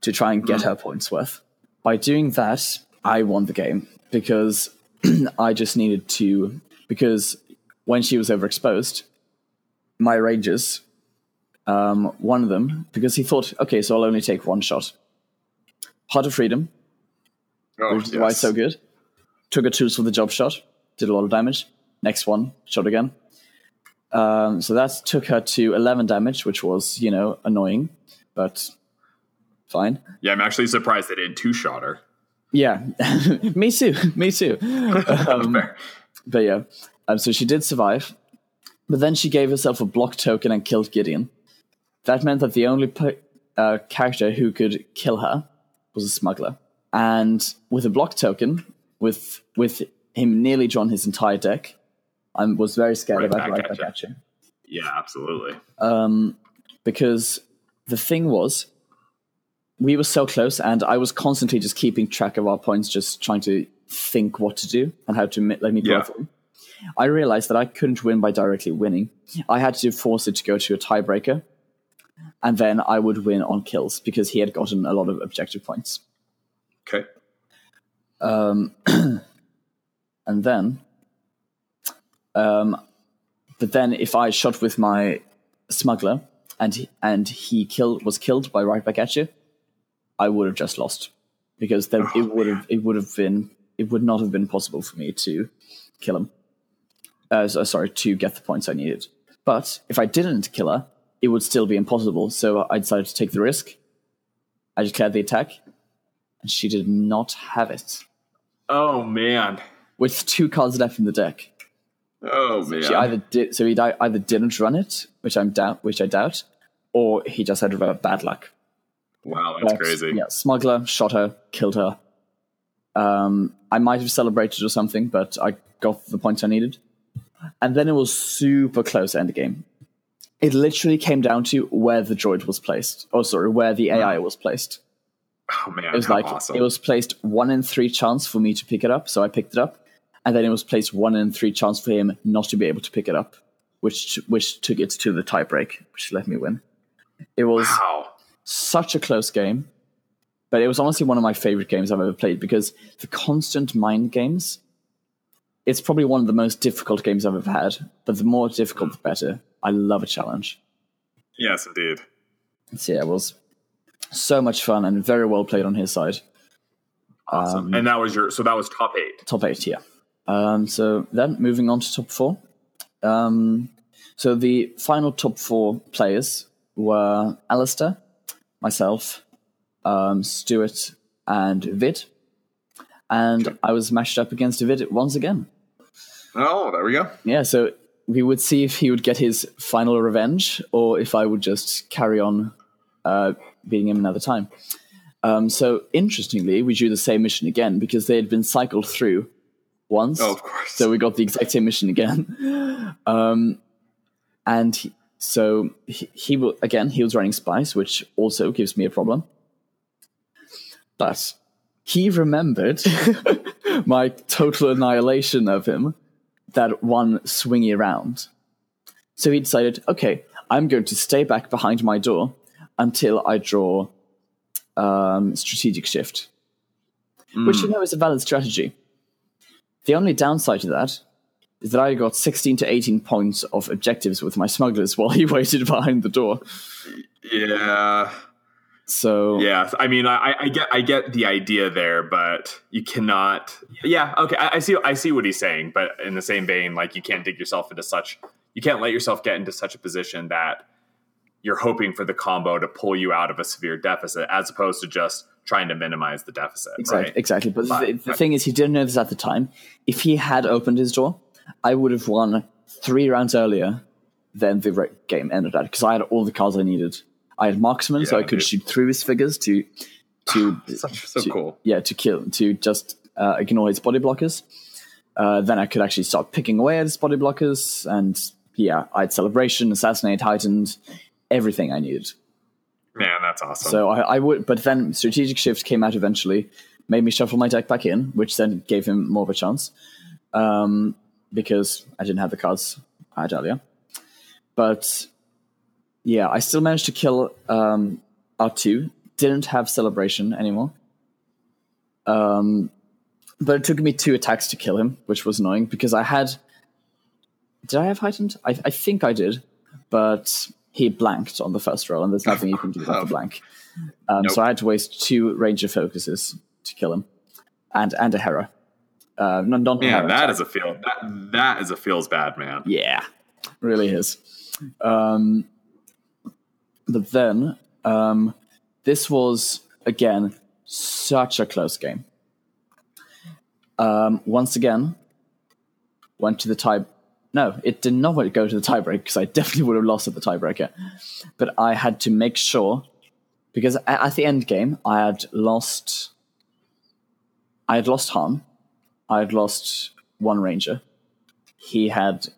to try and get her points worth. By doing that, I won the game because I just needed to. Because when she was overexposed, my Rangers, um, one of them, because he thought, okay, so I'll only take one shot. Heart of Freedom, Oh, which is why it's so good. Took a tools for the job shot, did a lot of damage. Next one, shot again. Um, so that took her to 11 damage, which was, you know, annoying, but fine. Yeah, I'm actually surprised they didn't two shot her. Yeah, me too, me too. Um, but yeah, um, so she did survive, but then she gave herself a block token and killed Gideon. That meant that the only uh, character who could kill her was a smuggler. And with a block token, with with him nearly drawn his entire deck, I was very scared Right about back right back ya. at you. Yeah, absolutely. Um, because the thing was, we were so close, and I was constantly just keeping track of our points, just trying to think what to do and how to mi- let me go Yeah. through. I realized that I couldn't win by directly winning. I had to force it to go to a tiebreaker, and then I would win on kills because he had gotten a lot of objective points. Okay. Um, and then, um, but then if I shot with my smuggler and he, and he killed was killed by right back at you, I would have just lost because then Oh, it would have it would have been it would not have been possible for me to kill him. Uh, sorry, to get the points I needed. But if I didn't kill her, it would still be impossible. So I decided to take the risk. I declared the attack, and she did not have it Oh man. with two cards left in the deck. Oh man. She either did so he di- either didn't run it, which I'm doubt, which I doubt, or he just had bad luck. wow, that's But, crazy. Yeah, smuggler shot her, killed her. Um, I might have celebrated or something, but I got the points I needed. And then it was super close end game. It literally came down to where the droid was placed. Oh, sorry, where the AI was placed. Oh man, It was like awesome. it was placed one in three chance for me to pick it up, so I picked it up, and then it was placed one in three chance for him not to be able to pick it up, which which took it to the tiebreak, which let me win. It was wow. such a close game, but it was honestly one of my favorite games I've ever played because the constant mind games. It's probably one of the most difficult games I've ever had, but the more difficult, the better. I love a challenge. Yes, indeed. So yeah, it was so much fun and very well played on his side. Awesome. Um, and that was your so that was top eight. top eight, yeah. Um, so then moving on to top four. Um, so the final top four players were Alistair, myself, um, Stuart, and Vid. And I was matched up against Vid once again. Oh, there we go. Yeah, so we would see if he would get his final revenge or if I would just carry on uh, beating him another time. Um, so interestingly, we drew the same mission again because they had been cycled through once. Oh, of course. So we got the exact same mission again. Um, and he, so he, he will, again, he was running Spice, which also gives me a problem. But he remembered my total annihilation of him that one swingy round. So he decided, okay, I'm going to stay back behind my door until I draw um, strategic shift, which you know is a valid strategy. The only downside to that is that I got 16 to 18 points of objectives with my smugglers while he waited behind the door. yeah. So Yeah, I mean, I, I get, I get the idea there, but you cannot. Yeah, okay, I, I see, I see what he's saying, but in the same vein, like you can't dig yourself into such, you can't let yourself get into such a position that you're hoping for the combo to pull you out of a severe deficit, as opposed to just trying to minimize the deficit. Exactly, right? exactly. But the, But- the thing is, he didn't know this at the time. If he had opened his door, I would have won three rounds earlier than the game ended at because I had all the cards I needed. I had marksman, so I could dude. shoot through his figures to to Such so to- cool. Yeah, to kill to just uh, ignore his body blockers. Uh, then I could actually start picking away at his body blockers, and yeah, I had celebration, assassinate, heightened, everything I needed. Man, that's awesome. So I, I would, but then strategic shift came out eventually, made me shuffle my deck back in, which then gave him more of a chance, um, because I didn't have the cards I had earlier. But yeah, I still managed to kill um, R2. Didn't have celebration anymore. Um, but it took me two attacks to kill him, which was annoying because I had. Did I have heightened? I, I think I did, but he blanked on the first roll, and there's nothing you can do about the blank. Um, Nope. So I had to waste two ranger focuses to kill him, and and a Hera. Uh, not not man, Hera, that is a feel that that is a feels bad, man. yeah, really is. Um, but then um, this was again such a close game. Um, once again, went to the tie. No, it did not go to the tiebreak because I definitely would have lost at the tiebreaker. But I had to make sure because at the end game I had lost. I had lost Han. I had lost one ranger. He had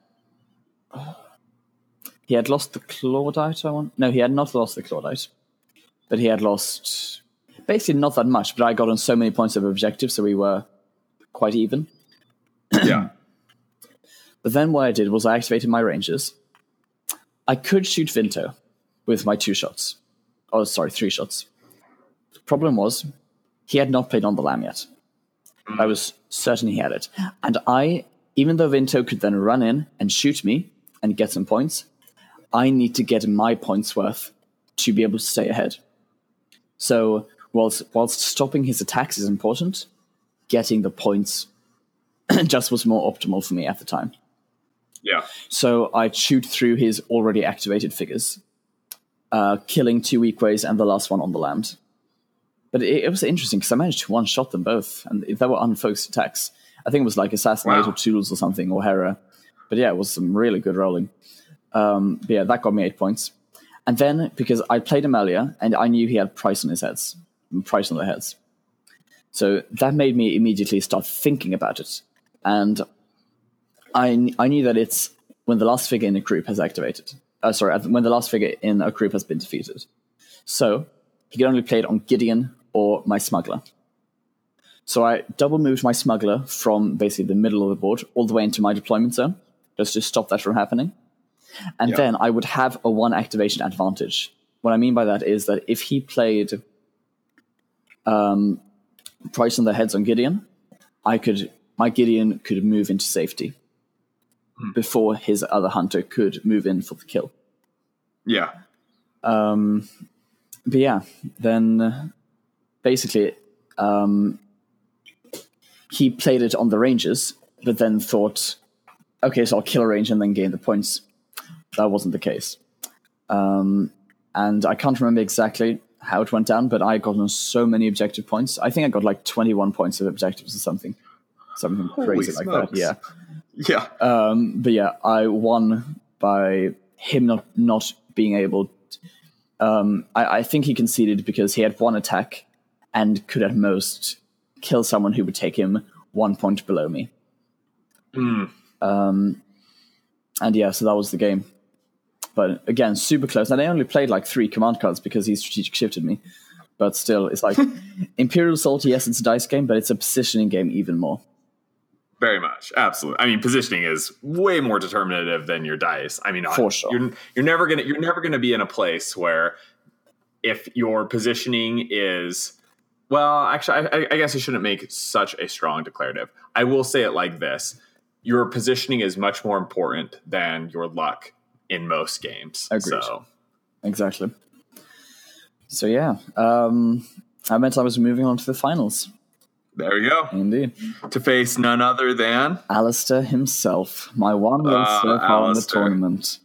he had lost the Clawdite, I want. No, he had not lost the Clawdite. But he had lost basically not that much, but I got on so many points of objective, so we were quite even. yeah. But then what I did was I activated my rangers. I could shoot Vinto with my two shots. Oh, sorry, three shots. The problem was he had not played on the lam yet. Hmm. I was certain he had it. And I, even though Vinto could then run in and shoot me and get some points, I need to get my points worth to be able to stay ahead. So, whilst, whilst stopping his attacks is important, getting the points just was more optimal for me at the time. Yeah. So I chewed through his already activated figures, uh, killing two Weequays and the last one on the land. But it, it was interesting because I managed to one shot them both, and they were unfocused attacks. I think it was like Assassinate Wow. or Tools or something, or Hera. But yeah, it was some really good rolling. Um, but yeah, that got me eight points. And then, because I played him earlier, and I knew he had price on his heads, price on their heads. So that made me immediately start thinking about it. And I, I knew that it's when the last figure in a group has activated. Uh, sorry, when the last figure in a group has been defeated. So he could only play it on Gideon or my smuggler. So I double moved my smuggler from basically the middle of the board all the way into my deployment zone, just to stop that from happening. And Yeah. then I would have a one activation advantage. What I mean by that is that if he played um, price on the heads on Gideon, I could my Gideon could move into safety before his other hunter could move in for the kill. Yeah. Um, but yeah, then basically um, he played it on the ranges, but then thought, okay, so I'll kill a range and then gain the points. That wasn't the case. Um, and I can't remember exactly how it went down, but I got on so many objective points. I think I got like 21 points of objectives or something. Something crazy like that. Yeah. Yeah. Um, but yeah, I won by him not not being able. um, I, I think he conceded because he had one attack and could at most kill someone who would take him one point below me. Hmm. Um, and yeah, so that was the game. But again, super close. And I only played like three command cards because he strategic shifted me. But still, it's like Imperial Assault. Yes, it's a dice game, but it's a positioning game even more. Very much, absolutely. I mean, positioning is way more determinative than your dice. I mean, For sure. you're you're never gonna you're never gonna be in a place where if your positioning is well, actually, I, I guess I shouldn't make such a strong declarative. I will say it like this: your positioning is much more important than your luck in most games. Agreed. So Exactly. So yeah, um, I meant I was moving on to the finals. there we go Indeed, to face none other than Alistair himself, my one win Ah, so far in the tournament.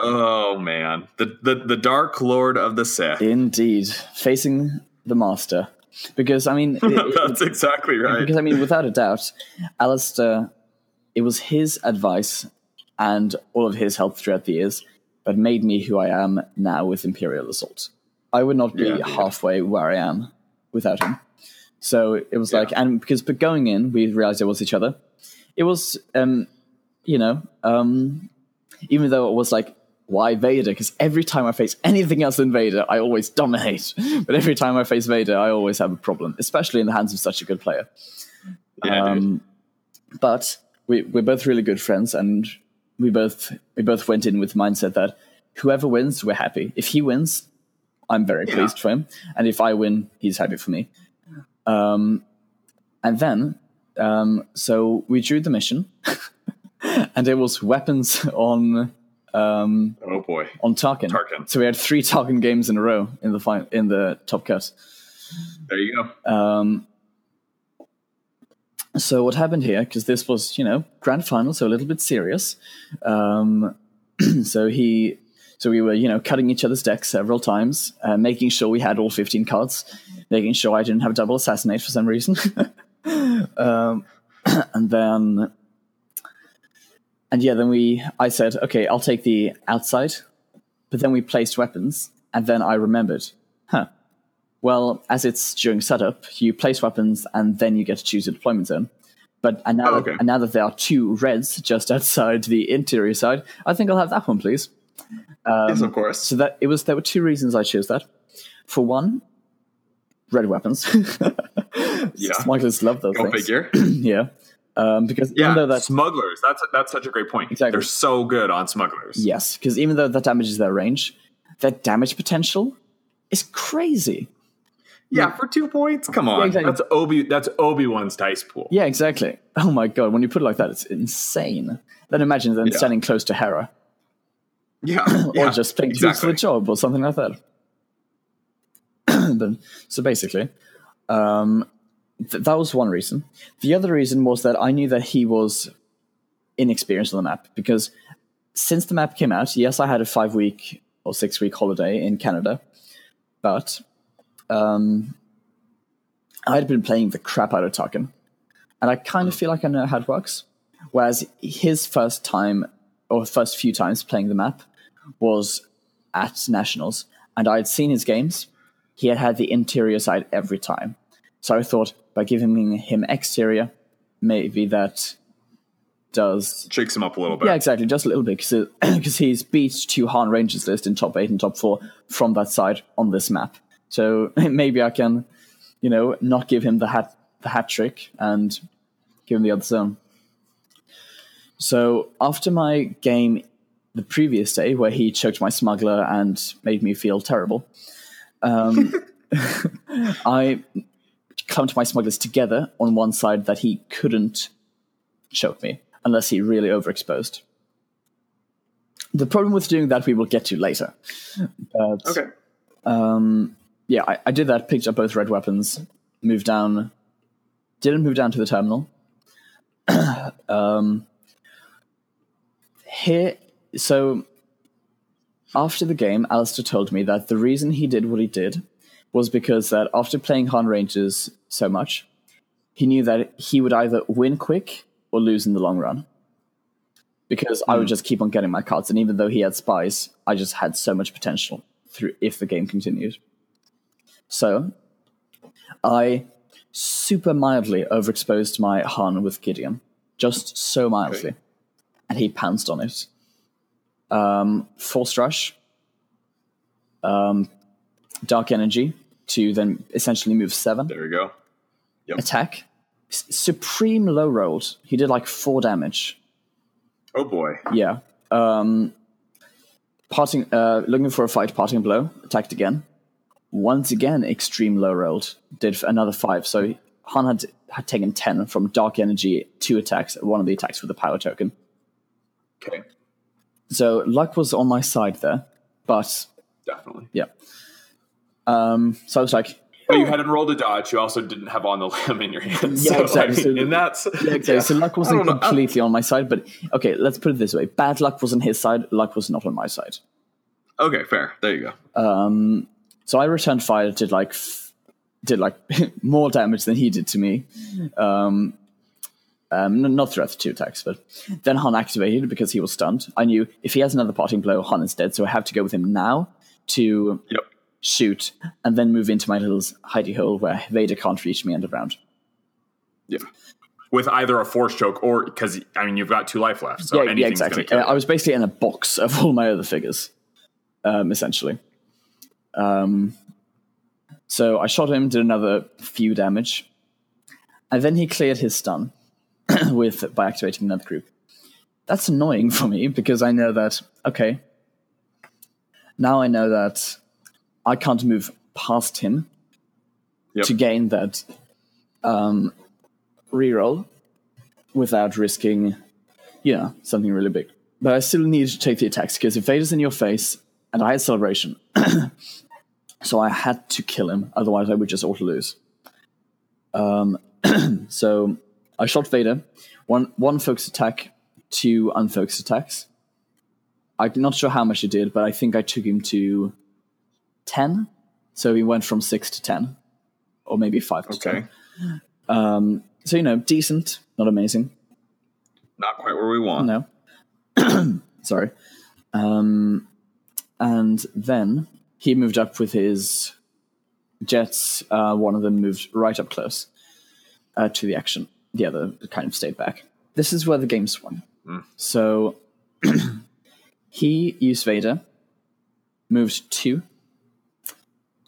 oh man, the the the Dark Lord of the Sith. Indeed, facing the master. Because I mean, it- it- That's exactly right. because I mean, without a doubt, Alistair, it was his advice and all of his help throughout the years that made me who I am now with Imperial Assault. I would not be Yeah, yeah. halfway where I am without him. So it was Yeah. like, and because but going in, we realized it was each other. it was, um, you know, um, even though it was like, why Vader? Because every time I face anything else than Vader, I always dominate. But every time I face Vader, I always have a problem, especially in the hands of such a good player. Yeah. Um, but we, we're both really good friends, and we both we both went in with the mindset that whoever wins, we're happy. If he wins, I'm very Yeah. pleased for him, and if I win, he's happy for me. Um, and then, um, so we drew the mission, and it was weapons on um, Oh boy. on Tarkin. Tarkin. So we had three Tarkin games in a row in the fi- in the top cut. There you go. Um, so what happened here? Because this was, you know, grand final, so a little bit serious. Um, so he, so we were, you know, cutting each other's decks several times, uh, making sure we had all fifteen cards, making sure I didn't have a double assassinate for some reason, um, and then, and yeah, then we, I said, okay, I'll take the outside, but then we placed weapons, and then I remembered, huh. Well, as it's during setup, you place weapons and then you get to choose your deployment zone. But and now, Oh, that, and now that there are two reds just outside the interior side, I think I'll have that one, please. yes, of course. So that it was there were two reasons I chose that. For one, red weapons. Yeah. smugglers love those Go things. figure. yeah, um, because Yeah, even though that smugglers. That's that's such a great point. Exactly. They're so good on smugglers. yes, because even though that damages their range, their damage potential is crazy. Yeah, for two points. Come on, Yeah, exactly. that's Obi. That's Obi Wan's dice pool. Yeah, exactly. Oh my god, when you put it like that, it's insane. Then imagine them Yeah. standing close to Hera, Yeah, or yeah, just playing tools for the job, or something like that. but, so basically, um, th- that was one reason. The other reason was that I knew that he was inexperienced on the map because since the map came out, yes, I had a five week or six week holiday in Canada, but um, I had been playing the crap out of Tarkin, and I kind of feel like I know how it works. Whereas his first time or first few times playing the map was at nationals, and I had seen his games. He had had the interior side every time, so I thought by giving him exterior, maybe that does Shakes him up a little bit. yeah, exactly, just a little bit because he's beat two Han Rangers list in top eight and top four from that side on this map. So maybe I can, you know, not give him the hat the hat trick and give him the other zone. So after my game the previous day, where he choked my smuggler and made me feel terrible, um, I clumped my smugglers together on one side that he couldn't choke me unless he really overexposed. The problem with doing that we will get to later. But, Okay. um, yeah, I, I did that, picked up both red weapons, moved down, didn't move down to the terminal. um, here, so after the game, Alistair told me that the reason he did what he did was because that after playing Han Rangers so much, he knew that he would either win quick or lose in the long run. Because I would just keep on getting my cards, and even though he had spies, I just had so much potential through if the game continued. So, I super mildly overexposed my Han with Gideon, just so mildly, Okay. and he pounced on it. Um, forced rush, um, dark energy to then essentially move seven There you go. attack. S- Supreme low rolled. He did like four damage. Oh boy. Yeah. Um, parting, uh, looking for a fight, parting blow, attacked again. Once again, extreme low rolled, did another five. So Han had, had taken 10 from Dark Energy, two attacks, one of the attacks with the power token. Okay. So luck was on my side there, but Definitely. yeah. Um, so I was like, But you hadn't rolled a dodge. You also didn't have on the limb in your hand. Yeah, so, exactly. I mean, So- and that's yeah, okay, so luck wasn't know. Completely on my side, but okay, let's put it this way: bad luck was on his side, luck was not on my side. Okay, fair. There you go. Um, so I returned fire, did like f- did like more damage than he did to me. Um, um, not throughout the two attacks, but then Han activated because he was stunned. I knew if he has another parting blow, Han is dead, so I have to go with him now to Yep. shoot and then move into my little hidey hole where Vader can't reach me end of round. Yeah. with either a force choke or because I mean you've got two life left, so yeah, yeah, exactly. gonna kill. I was basically in a box of all my other figures, um, essentially. Um, so I shot him, did another few damage, and then he cleared his stun with by activating another group. That's annoying for me because I know that okay. Now I know that I can't move past him Yep. to gain that um, reroll without risking you know, something really big. But I still need to take the attacks because if Vader's in your face and I had celebration, so I had to kill him, otherwise I would just auto lose. Um, so I shot Vader, one one focus attack, two unfocused attacks. I'm not sure how much he did, but I think I took him to ten. So he went from six to ten, or maybe five to Okay, ten. Um, so you know, decent, not amazing. not quite where we want. No. Sorry. Um, and then he moved up with his jets. Uh, one of them moved right up close uh, to the action. The other kind of stayed back. This is where the game swung. So he used Vader, moved two,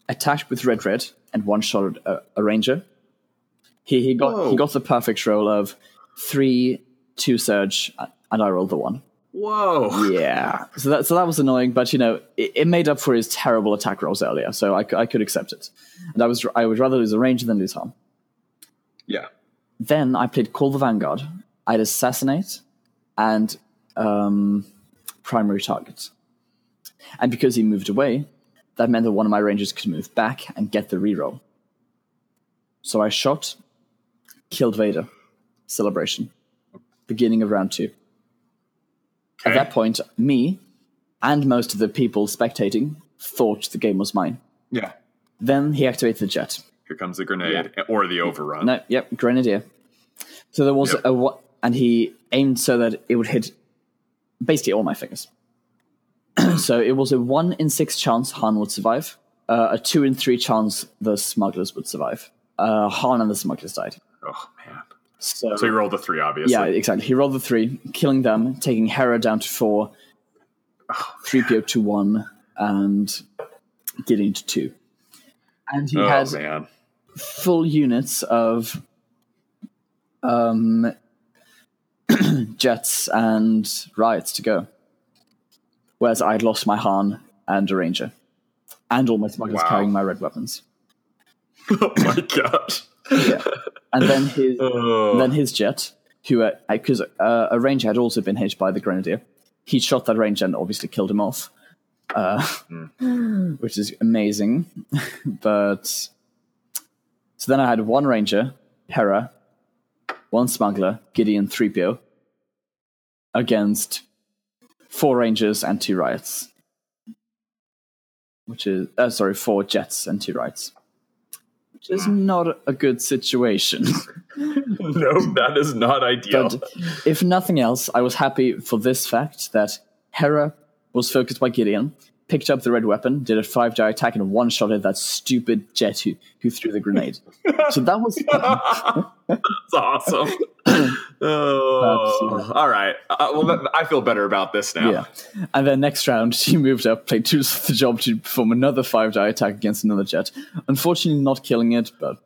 attacked with red red, and one shot a, a ranger. He he got Whoa. he got the perfect roll of three, two surge, and I rolled the one. Whoa! Yeah. So that so that was annoying, but you know it, it made up for his terrible attack rolls earlier, so I, I could accept it. And I was I would rather lose a ranger than lose harm. Yeah. Then I played Call the Vanguard. I had Assassinate and um, Primary Target. And because he moved away, that meant that one of my rangers could move back and get the reroll. So I shot, killed Vader. Celebration. Beginning of round two. At that point, me and most of the people spectating thought the game was mine. yeah. Then he activated the jet. Here comes the grenade or the overrun. No, yep, grenadier. So there was Yep. a what, and he aimed so that it would hit basically all my fingers. so it was a one in six chance Han would survive, uh, a two in three chance the smugglers would survive. Uh, Han and the smugglers died. Oh man. So, So you rolled the three, obviously. yeah, exactly. He rolled the three, killing them, taking Hera down to four, three PO to one, and Gideon to two. And he Oh had man. full units of um, jets and riots to go. Whereas I'd lost my Han and a Ranger. And all my smugglers Wow. carrying my red weapons. Oh my gosh. Yeah. And then his Oh. then his jet, who because uh, a Ranger had also been hit by the Grenadier, he shot that Ranger and obviously killed him off, uh, which is amazing. but so then I had one Ranger, Hera, one Smuggler, Gideon, three PO, against four Rangers and two Riots, which is uh, sorry, four Jets and two Riots. Which is not a good situation. no, that is not ideal. But if nothing else, I was happy for this fact that Hera was focused by Gideon, picked up the red weapon, did a five die attack, and one shot at that stupid jet who, who threw the grenade. so that was That's awesome. oh, all right. Uh, well, I feel better about this now. yeah. And then next round, she moved up, played two the job to perform another five die attack against another jet. Unfortunately, not killing it, but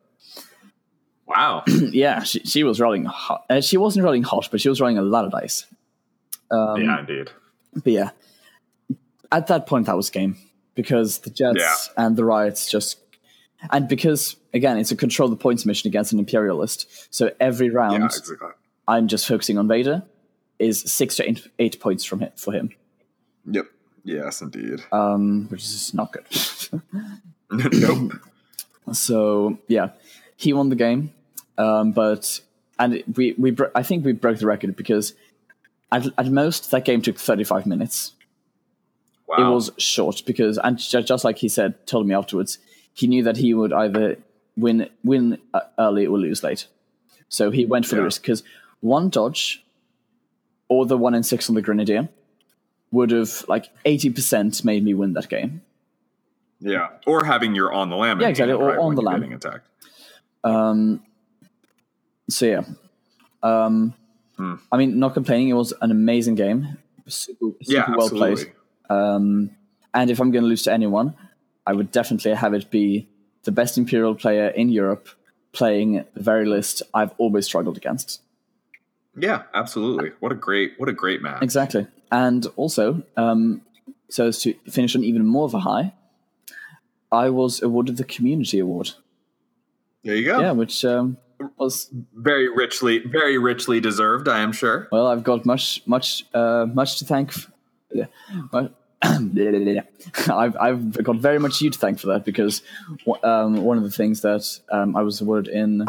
Wow. yeah, she, she was rolling hot. Uh, she wasn't rolling hot, but she was rolling a lot of dice. Um, yeah, indeed. But yeah, at that point, that was game because the Jets Yeah. and the Riots just. And because, again, it's a control the points mission against an Imperialist. So every round, Yeah, exactly. I'm just focusing on Vader, is six to eight, eight points from him, for him, Yep. Yes, indeed. um, which is not good. nope. so, yeah, he won the game. Um, but, and we, we bro- I think we broke the record because at, at most, that game took 35 minutes. Wow. it was short because and just like he said told me afterwards he knew that he would either win win uh, early or lose late so he went for the risk because one dodge or the one in six on the grenadier would have like 80% made me win that game Yeah. Or having your on the lam. in Yeah, exactly, or right, on the you're lam. Getting attacked. um so yeah Um, I mean, not complaining. It was an amazing game, super, super Yeah, well absolutely. played. Um, and if I'm going to lose to anyone, I would definitely have it be the best Imperial player in Europe playing the very list I've always struggled against. Yeah, absolutely. What a great what a great match. Exactly. And also, um, so as to finish on even more of a high, I was awarded the Community Award. There you go. Yeah, which um, was Very richly very richly deserved, I am sure. well. I've got much, much, uh, much to thank. f- I've I've got very much you to thank for that because um, one of the things that um, I was awarded in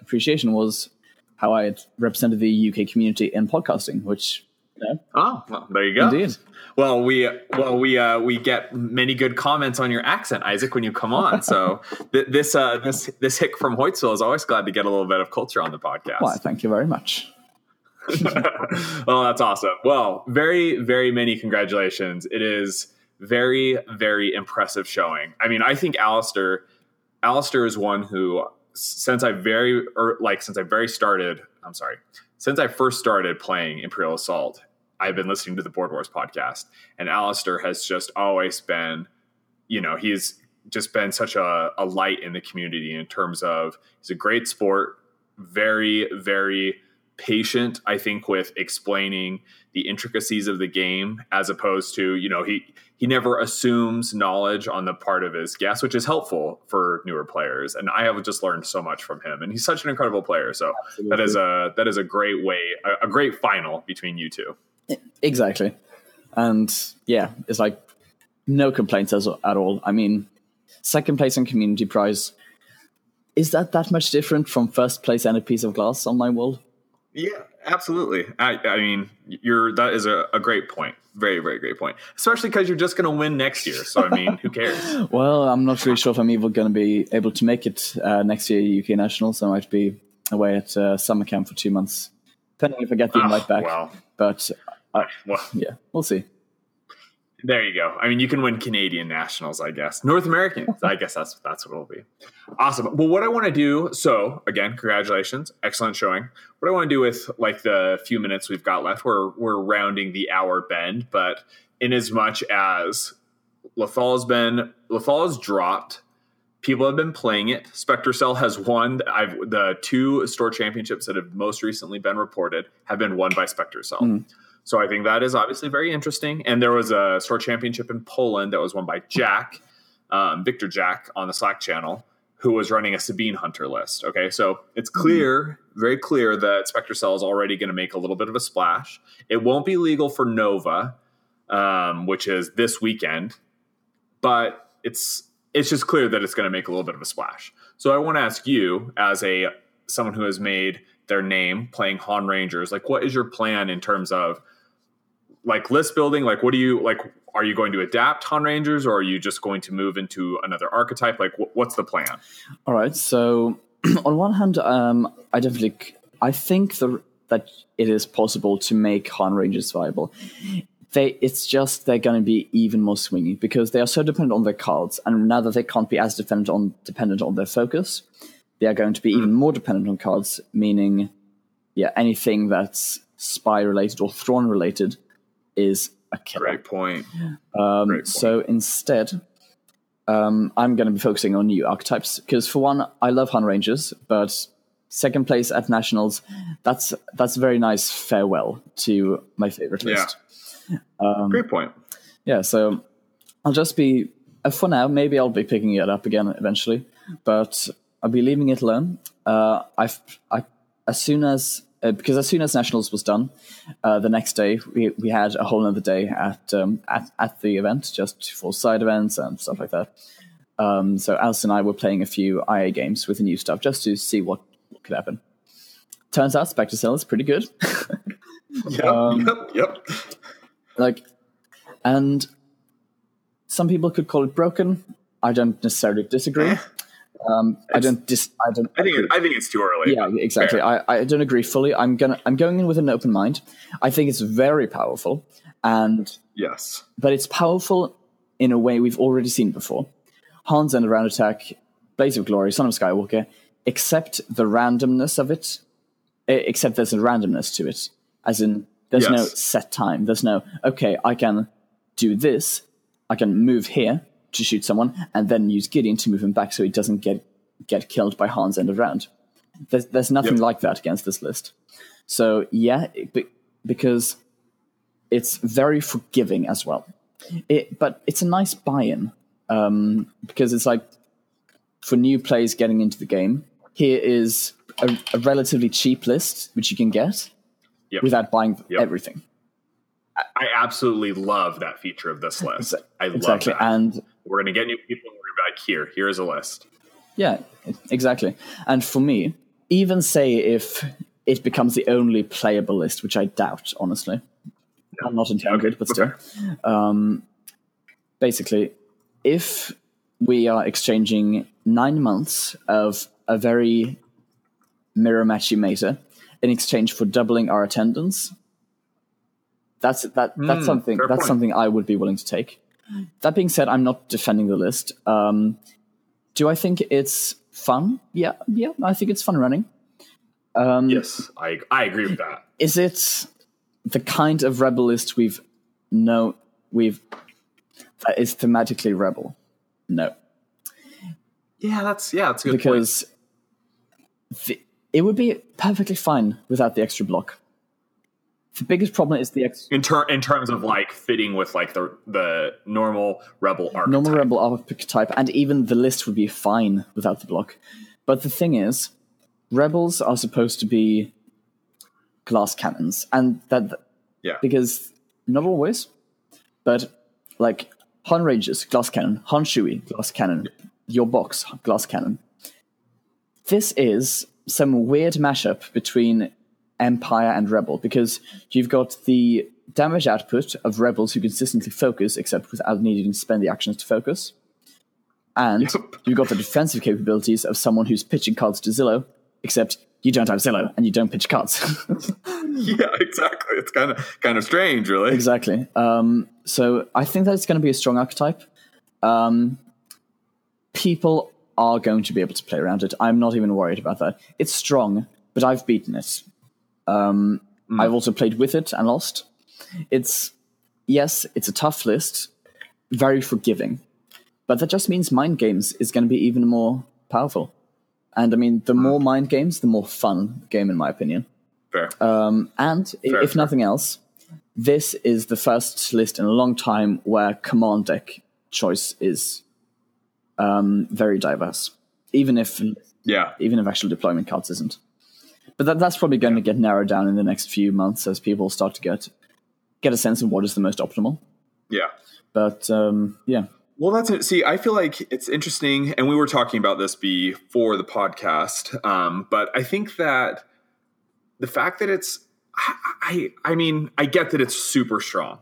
appreciation was how I represented the UK community in podcasting, which you know, Oh, well, there you go. indeed. Well, we well we uh, we get many good comments on your accent, Isaac, when you come on. So th- this uh, this this hick from Hoytsville is always glad to get a little bit of culture on the podcast. Thank you very much. oh, that's awesome. Well, very, very many congratulations. It is very, very impressive showing. I mean, I think Alistair, Alistair is one who, since I very, or like, since I very started, I'm sorry, since I first started playing Imperial Assault, I've been listening to the Board Wars podcast, and Alistair has just always been, you know, he's just been such a, a light in the community in terms of he's a great sport, very, very patient, I think, with explaining the intricacies of the game, as opposed to, you know, he he never assumes knowledge on the part of his guests, which is helpful for newer players. And I have just learned so much from him, and he's such an incredible player. So that is a that is a great way, a, a great final between you two. Exactly. And yeah, it's like no complaints as, at all. I mean, second place and community prize. Is that that much different from first place and a piece of glass on my wall? Yeah, absolutely. I, I mean, you're that is a, a great point. Very, very great point. Especially because you're just going to win next year. So I mean, who cares? Well, I'm not really sure if I'm even going to be able to make it uh, next year, UK Nationals. I might be away at uh, summer camp for two months, depending if I get the Ah, invite back. well. But uh, Well, yeah, we'll see. There you go. I mean, you can win Canadian nationals, I guess. North American, I guess that's that's what it'll be. Awesome. Well, what I want to do. So again, congratulations, excellent showing. What I want to do with like the few minutes we've got left, we're we're rounding the hour bend, but in as much as Lethal's been Lethal has dropped. People have been playing it. Spectre Cell has won. I've the two store championships that have most recently been reported have been won by Spectre Cell. Mm. So I think that is obviously very interesting. And there was a store championship in Poland that was won by Jack, um, Victor Jack on the Slack channel, who was running a Sabine Hunter list. Okay, so it's clear, very clear that Spectre Cell is already going to make a little bit of a splash. It won't be legal for Nova, um, which is this weekend, but it's it's just clear that it's going to make a little bit of a splash. So I want to ask you, as a someone who has made their name playing Han Rangers, like what is your plan in terms of like list building? Like what do you like? Are you going to adapt Han Rangers, or are you just going to move into another archetype? Like wh- what's the plan? All right. So, on one hand, um, I definitely, I think the, that it is possible to make Han Rangers viable. They, it's just they're going to be even more swingy because they are so dependent on their cards, and now that they can't be as dependent on dependent on their focus, they are going to be even more dependent on cards. Meaning, yeah, anything that's spy related or Thrawn related is a killer. Great point. Um, Great point. so instead, um, I'm going to be focusing on new archetypes because, for one, I love Han Rangers, but second place at nationals, that's that's a very nice farewell to my favorite Yeah. list. Great point. Yeah, so I'll just be uh, for now. Maybe I'll be picking it up again eventually, but I'll be leaving it alone. Uh, I've I as soon as uh, because as soon as nationals was done, uh, the next day we, we had a whole other day at um, at at the event just for side events and stuff like that. Um, so Alice and I were playing a few IA games with the new stuff just to see what, what could happen. Turns out Spectre Cell is pretty good. Yep. Um, yep. Yep. like and some people could call it broken i don't necessarily disagree um, i don't dis i don't I think agree. I think it's too early. yeah exactly I, I don't agree fully i'm gonna i'm going in with an open mind i think it's very powerful and Yes. but it's powerful in a way we've already seen before hans and round attack blaze of glory son of skywalker except the randomness of it E- Except there's a randomness to it, as in there's no set time. There's no okay, I can do this, I can move here to shoot someone, and then use Gideon to move him back so he doesn't get get killed by Hans end of round. There's there's nothing Yep. like that against this list. So yeah, it, because it's very forgiving as well. It, but it's a nice buy-in um, because it's like for new players getting into the game. Here is a, a relatively cheap list which you can get Yep. without buying Yep. everything. I absolutely love that feature of this list. I love Exactly, that. and we're gonna get new people. and We're gonna be like, here, here is a list. Yeah, exactly. And for me, even say if it becomes the only playable list, which I doubt, honestly. I'm not entirely good, but still. Um, basically, if we are exchanging nine months of a very mirror matchy meta in exchange for doubling our attendance, that's that. That's Hmm, something. That's point. something I would be willing to take. That being said, I'm not defending the list. Um, do I think it's fun? Yeah, yeah, I think it's fun running. Um, Yes, I I agree with that. Is it the kind of rebel list we've no we've that is thematically rebel? No, Yeah, that's yeah, that's a good point. because the, it would be perfectly fine without the extra block. The biggest problem is the ex- In ter- in terms of like fitting with like the the normal rebel archetype. normal rebel archetype, and even the list would be fine without the block. But the thing is, rebels are supposed to be glass cannons, and that Yeah. because not always, but like Han Rangers, glass cannon, Han Chewie, glass cannon, your box, glass cannon. This is some weird mashup between Empire and Rebel because you've got the damage output of Rebels who consistently focus, except without needing to spend the actions to focus. And Yep. you've got the defensive capabilities of someone who's pitching cards to Zillow, except you don't have Zillow and you don't pitch cards. yeah, exactly. It's kind of kind of strange, really. Exactly. Um, so I think that it's going to be a strong archetype. Um, people are going to be able to play around it. I'm not even worried about that. It's strong, but I've beaten it. Um, I've also played with it and lost. It's yes, it's a tough list, very forgiving, but that just means mind games is going to be even more powerful. And I mean, the more mind games, the more fun the game, in my opinion. Fair. And Fair, if fair. nothing else, this is the first list in a long time where command deck choice is um, very diverse, even if yeah. even if actual deployment cards isn't. But that, that's probably going to get narrowed down in the next few months as people start to get get a sense of what is the most optimal. Yeah. But um, yeah, Well, that's it. See, I feel like it's interesting, and we were talking about this before the podcast. Um, but I think that the fact that it's, I, I, I mean, I get that it's super strong,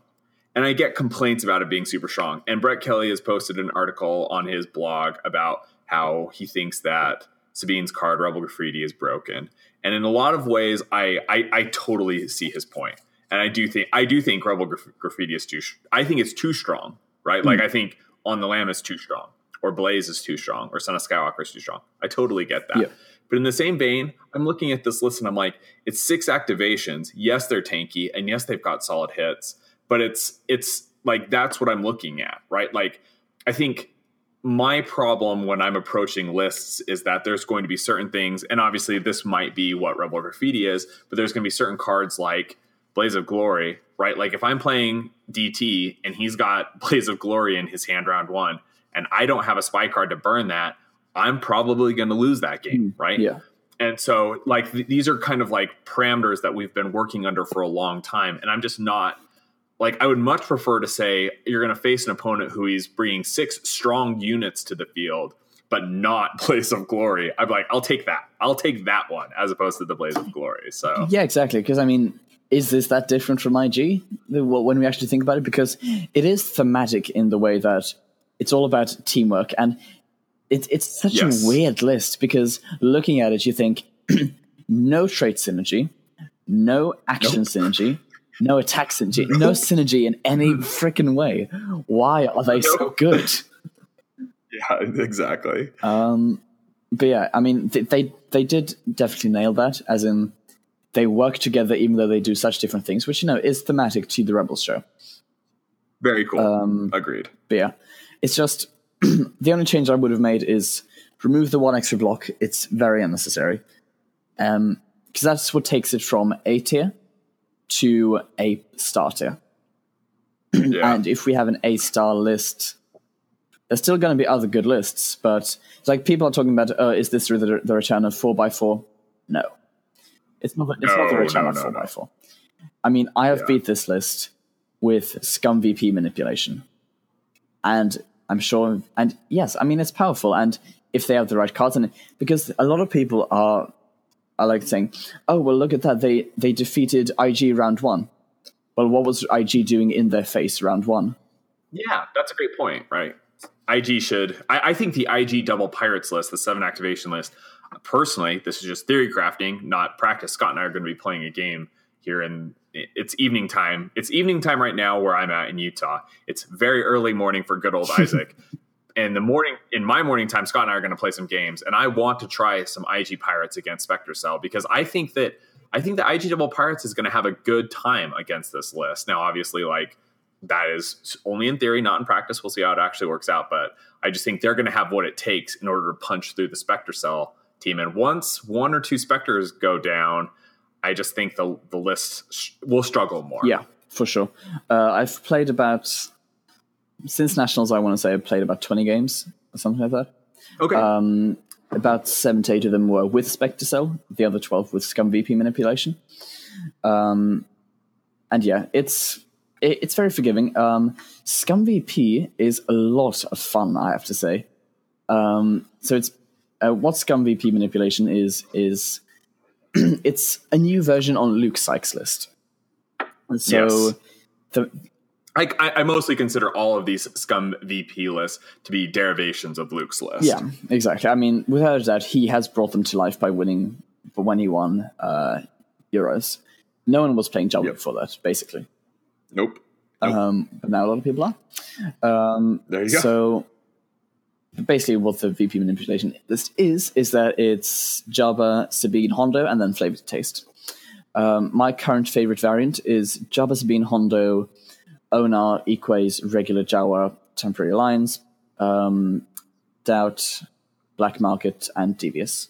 and I get complaints about it being super strong. And Brett Kelly has posted an article on his blog about how he thinks that Sabine's card Rebel Graffiti is broken, and in a lot of ways, I, I, I totally see his point. And I do think I do think Rebel Graf- Graffiti is too. I think it's too strong, right? Like hmm. I think on the Lam is too strong, or Blaze is too strong, or Son of Skywalker is too strong. I totally get that. Yeah. But in the same vein, I'm looking at this list and I'm like, it's six activations. Yes, they're tanky, and yes, they've got solid hits. But it's it's like that's what I'm looking at, right? Like I think my problem when I'm approaching lists is that there's going to be certain things, and obviously this might be what Rebel Graffiti is, but there's going to be certain cards like Blaze of Glory, right? Like if I'm playing DT and he's got Blaze of Glory in his hand round one, and I don't have a spy card to burn that, I'm probably going to lose that game, hmm, right? yeah, And so, like, th- these are kind of like parameters that we've been working under for a long time. And I'm just not like, I would much prefer to say you're going to face an opponent who is bringing six strong units to the field, but not Blaze of Glory. I'm like, I'll take that. I'll take that one as opposed to the Blaze of Glory. So, yeah, exactly. Because I mean, is this that different from IG when we actually think about it? Because it is thematic in the way that it's all about teamwork, and it's it's such Yes. a weird list because looking at it, you think no trait synergy, no action synergy. No attack synergy, no synergy in any freaking way. Why are they so good? yeah, exactly. Um, but yeah, I mean, th- they they did definitely nail that. As in, they work together even though they do such different things, which you know is thematic to the Rebels show. Very cool. Um, Agreed. But yeah, it's just the only change I would have made is remove the one extra block. It's very unnecessary. Um, because that's what takes it from A tier to a starter. Yeah. And if we have an A star list, there's still going to be other good lists, but it's like people are talking about, uh, is this the, the return of 4x4? No. It's not, it's not the return no, of 4x4. I mean, I have Yeah. beat this list with Scum VP manipulation. And I'm sure, and yes, I mean, it's powerful. And if they have the right cards in it, because a lot of people are, are like saying, oh, well, look at that. They, they defeated IG round one. Well, what was IG doing in their face round one? Yeah, that's a great point, right? IG should. I, I think the IG double pirates list, the seven activation list, personally, this is just theory crafting, not practice. Scott and I are going to be playing a game here in it's evening time. It's evening time right now where I'm at in Utah. It's very early morning for good old Isaac. In the morning, in my morning time, Scott and I are going to play some games, and I want to try some IG Pirates against Spectre Cell because I think that I think the IG Double Pirates is going to have a good time against this list. Now, obviously, like that is only in theory, not in practice. We'll see how it actually works out, but I just think they're going to have what it takes in order to punch through the Spectre Cell team. And once one or two Spectres go down, I just think the the list sh- will struggle more. Yeah, for sure. Uh, I've played about, since Nationals, I want to say I've played about 20 games or something like that. Okay. Um, about seven to eight of them were with Spectre Cell, the other 12 with Scum VP manipulation. Um, and yeah, it's it, it's very forgiving. Um, Scum VP is a lot of fun, I have to say. Um, so it's uh, what Scum VP manipulation is is it's a new version on Luke Sykes' list. And So Yes. the I, I, I mostly consider all of these Scum VP lists to be derivations of Luke's list. Yeah, exactly. I mean, without a doubt, he has brought them to life by winning, but when he won uh, Euros. No one was playing Jabba Yep. before that, basically. Nope. Nope. Um, but now a lot of people are. Um, There you go. so basically, what the VP manipulation list is is that it's Jabba, Sabine, Hondo, and then flavored taste. Um, my current favorite variant is Jabba, Sabine, Hondo, Onar, Weequays, regular Jawa, temporary alliance, um, Doubt, Black Market, and Devious.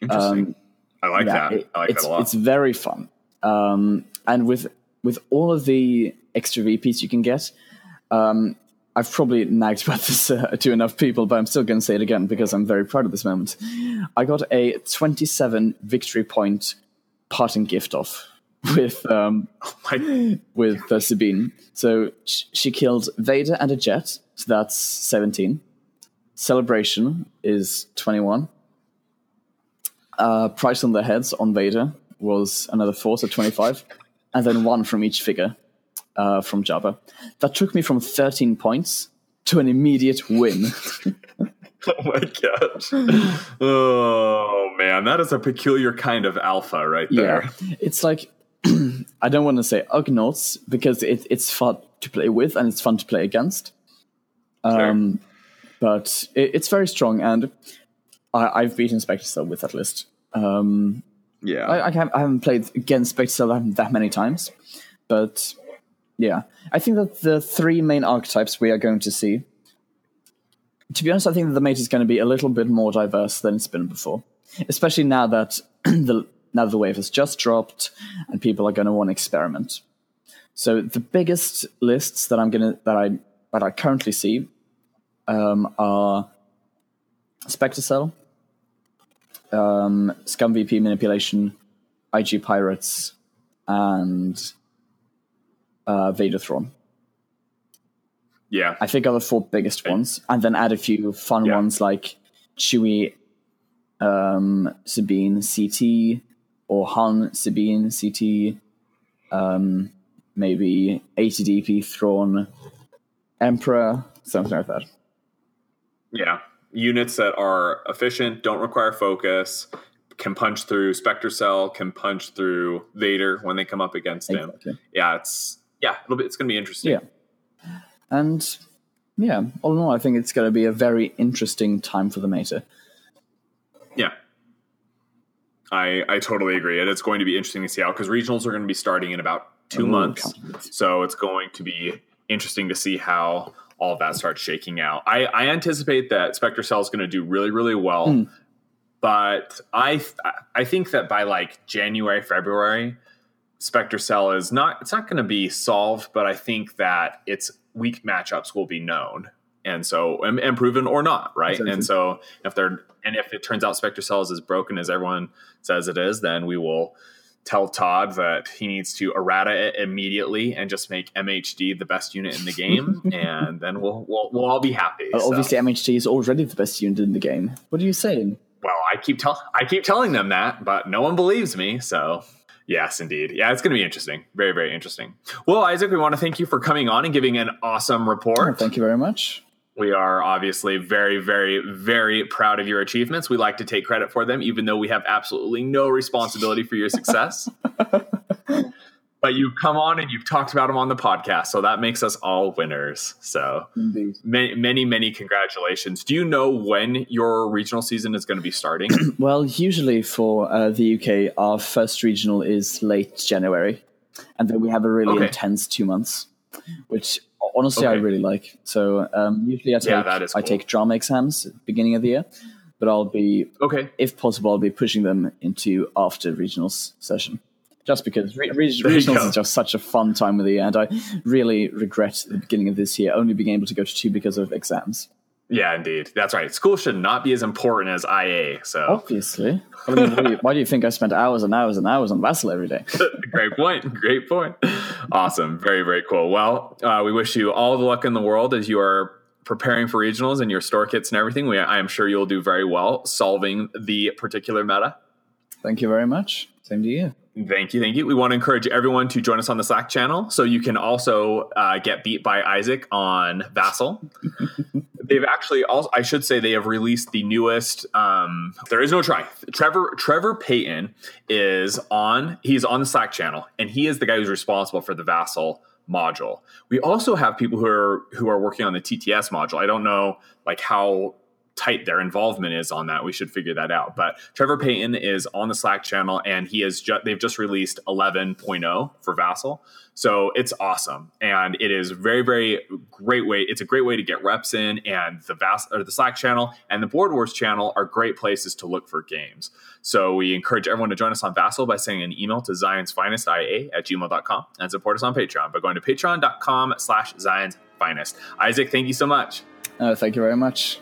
Interesting. I like um, Yeah, that. it- I like it's, that a lot. It's very fun. Um, and with with all of the extra VPs you can get, um, I've probably nagged about this uh, to enough people, but I'm still going to say it again because I'm very proud of this moment. I got a 27 victory point parting gift off with um, Like, with uh, Sabine. So sh- she killed Vader and a jet, so that's 17. Celebration is 21. Uh, price on the heads on Vader was another four, so 25. And then one from each figure uh, from Jabba. That took me from 13 points to an immediate win. oh my gosh. Oh man, that is a peculiar kind of alpha right there. Yeah, it's like I don't want to say Ugnaughts because it, it's fun to play with and it's fun to play against. Um, but it, it's very strong, and I, I've beaten Spectre Cell with that list. Um, Yeah. I, I, haven't, I haven't played against Spectre Cell that, many times, but yeah, I think that the three main archetypes we are going to see. To be honest, I think that the meta is going to be a little bit more diverse than it's been before, especially now that the now the wave has just dropped and people are going to want to experiment. So the biggest lists that I'm gonna that I that I currently see um, are Spectre Cell, um, Scum VP manipulation, IG Pirates, and uh, Vader Thrawn. yeah. I think are the four biggest ones, and then add a few fun Yeah. ones like Chewie, um, Sabine, CT, or Han, Sabine, CT, um, maybe ATDP, Thrawn, Emperor, something like that. Yeah. Units that are efficient, don't require focus, can punch through Spectre Cell, can punch through Vader when they come up against him. Yeah, it's yeah, it'll be, it's going to be interesting. Yeah. And yeah, all in all, I think it's going to be a very interesting time for the meta. I, I totally agree. And it's going to be interesting to see how, because regionals are going to be starting in about two Ooh, months. So it's going to be interesting to see how all that starts shaking out. I, I anticipate that Spectre Cell is going to do really, really well. Hmm. But I I think that by like January, February, Spectre Cell is not it's not going to be solved, but I think that its weak matchups will be known. And so and, and proven or not, right? Exactly. And so if they're and if it turns out Spectre Cell is as broken as everyone says it is, then we will tell Todd that he needs to errata it immediately and just make MHD the best unit in the game, and then we'll we'll, we'll all be happy. Well, So, obviously, mhd is already the best unit in the game. What are you saying? well, I keep tell I keep telling them that, but no one believes me. So yes, indeed, yeah, it's going to be interesting, very very interesting. Well, Isaac, we want to thank you for coming on and giving an awesome Oh, report. thank you very much. We are obviously very, very, very proud of your achievements. We like to take credit for them, even though we have absolutely no responsibility for your success. but you've come on and you've talked about them on the podcast, so that makes us all winners. So many, many, many congratulations. Do you know when your regional season is going to be starting? Well, usually for uh, the UK, our first regional is late January, and then we have a really Okay. intense two months, which honestly I really like. So um, usually I take Yeah, I take drama exams at the beginning of the year, but I'll be, okay. if possible, I'll be pushing them into after regionals session. Just because re- re- regionals is just such a fun time of the year, and I really regret the beginning of this year only being able to go to two because of exams. Yeah, indeed. That's right. School should not be as important as IA. So Obviously, I mean, why, do you, why do you think I spent hours and hours and hours on Vassal every day? great point. Great point. Awesome. Very, very cool. Well, uh, we wish you all the luck in the world as you are preparing for regionals and your store kits and everything. We, I am sure you'll do very well solving the particular meta. Thank you very much. Same to you. Thank you. Thank you. We want to encourage everyone to join us on the Slack channel so you can also uh, get beat by Isaac on Vassal. They've actually also, I should say, they have released the newest. Um, there is no try. Trevor Trevor Payton is on. He's on the Slack channel, and he is the guy who's responsible for the Vassal module. We also have people who are who are working on the TTS module. I don't know like how tight their involvement is on that. We should figure that out. But Trevor Payton is on the Slack channel and he is ju- they've just released 11.0 for Vassal. So it's awesome. And it is very, very great way. It's a great way to get reps in and the Vass or the Slack channel and the Board Wars channel are great places to look for games. So we encourage everyone to join us on Vassal by sending an email to Zion's Finest IA at gmail.com and support us on Patreon by going to patreon.com slash Zion's Finest. Isaac, thank you so much. Uh, thank you very much.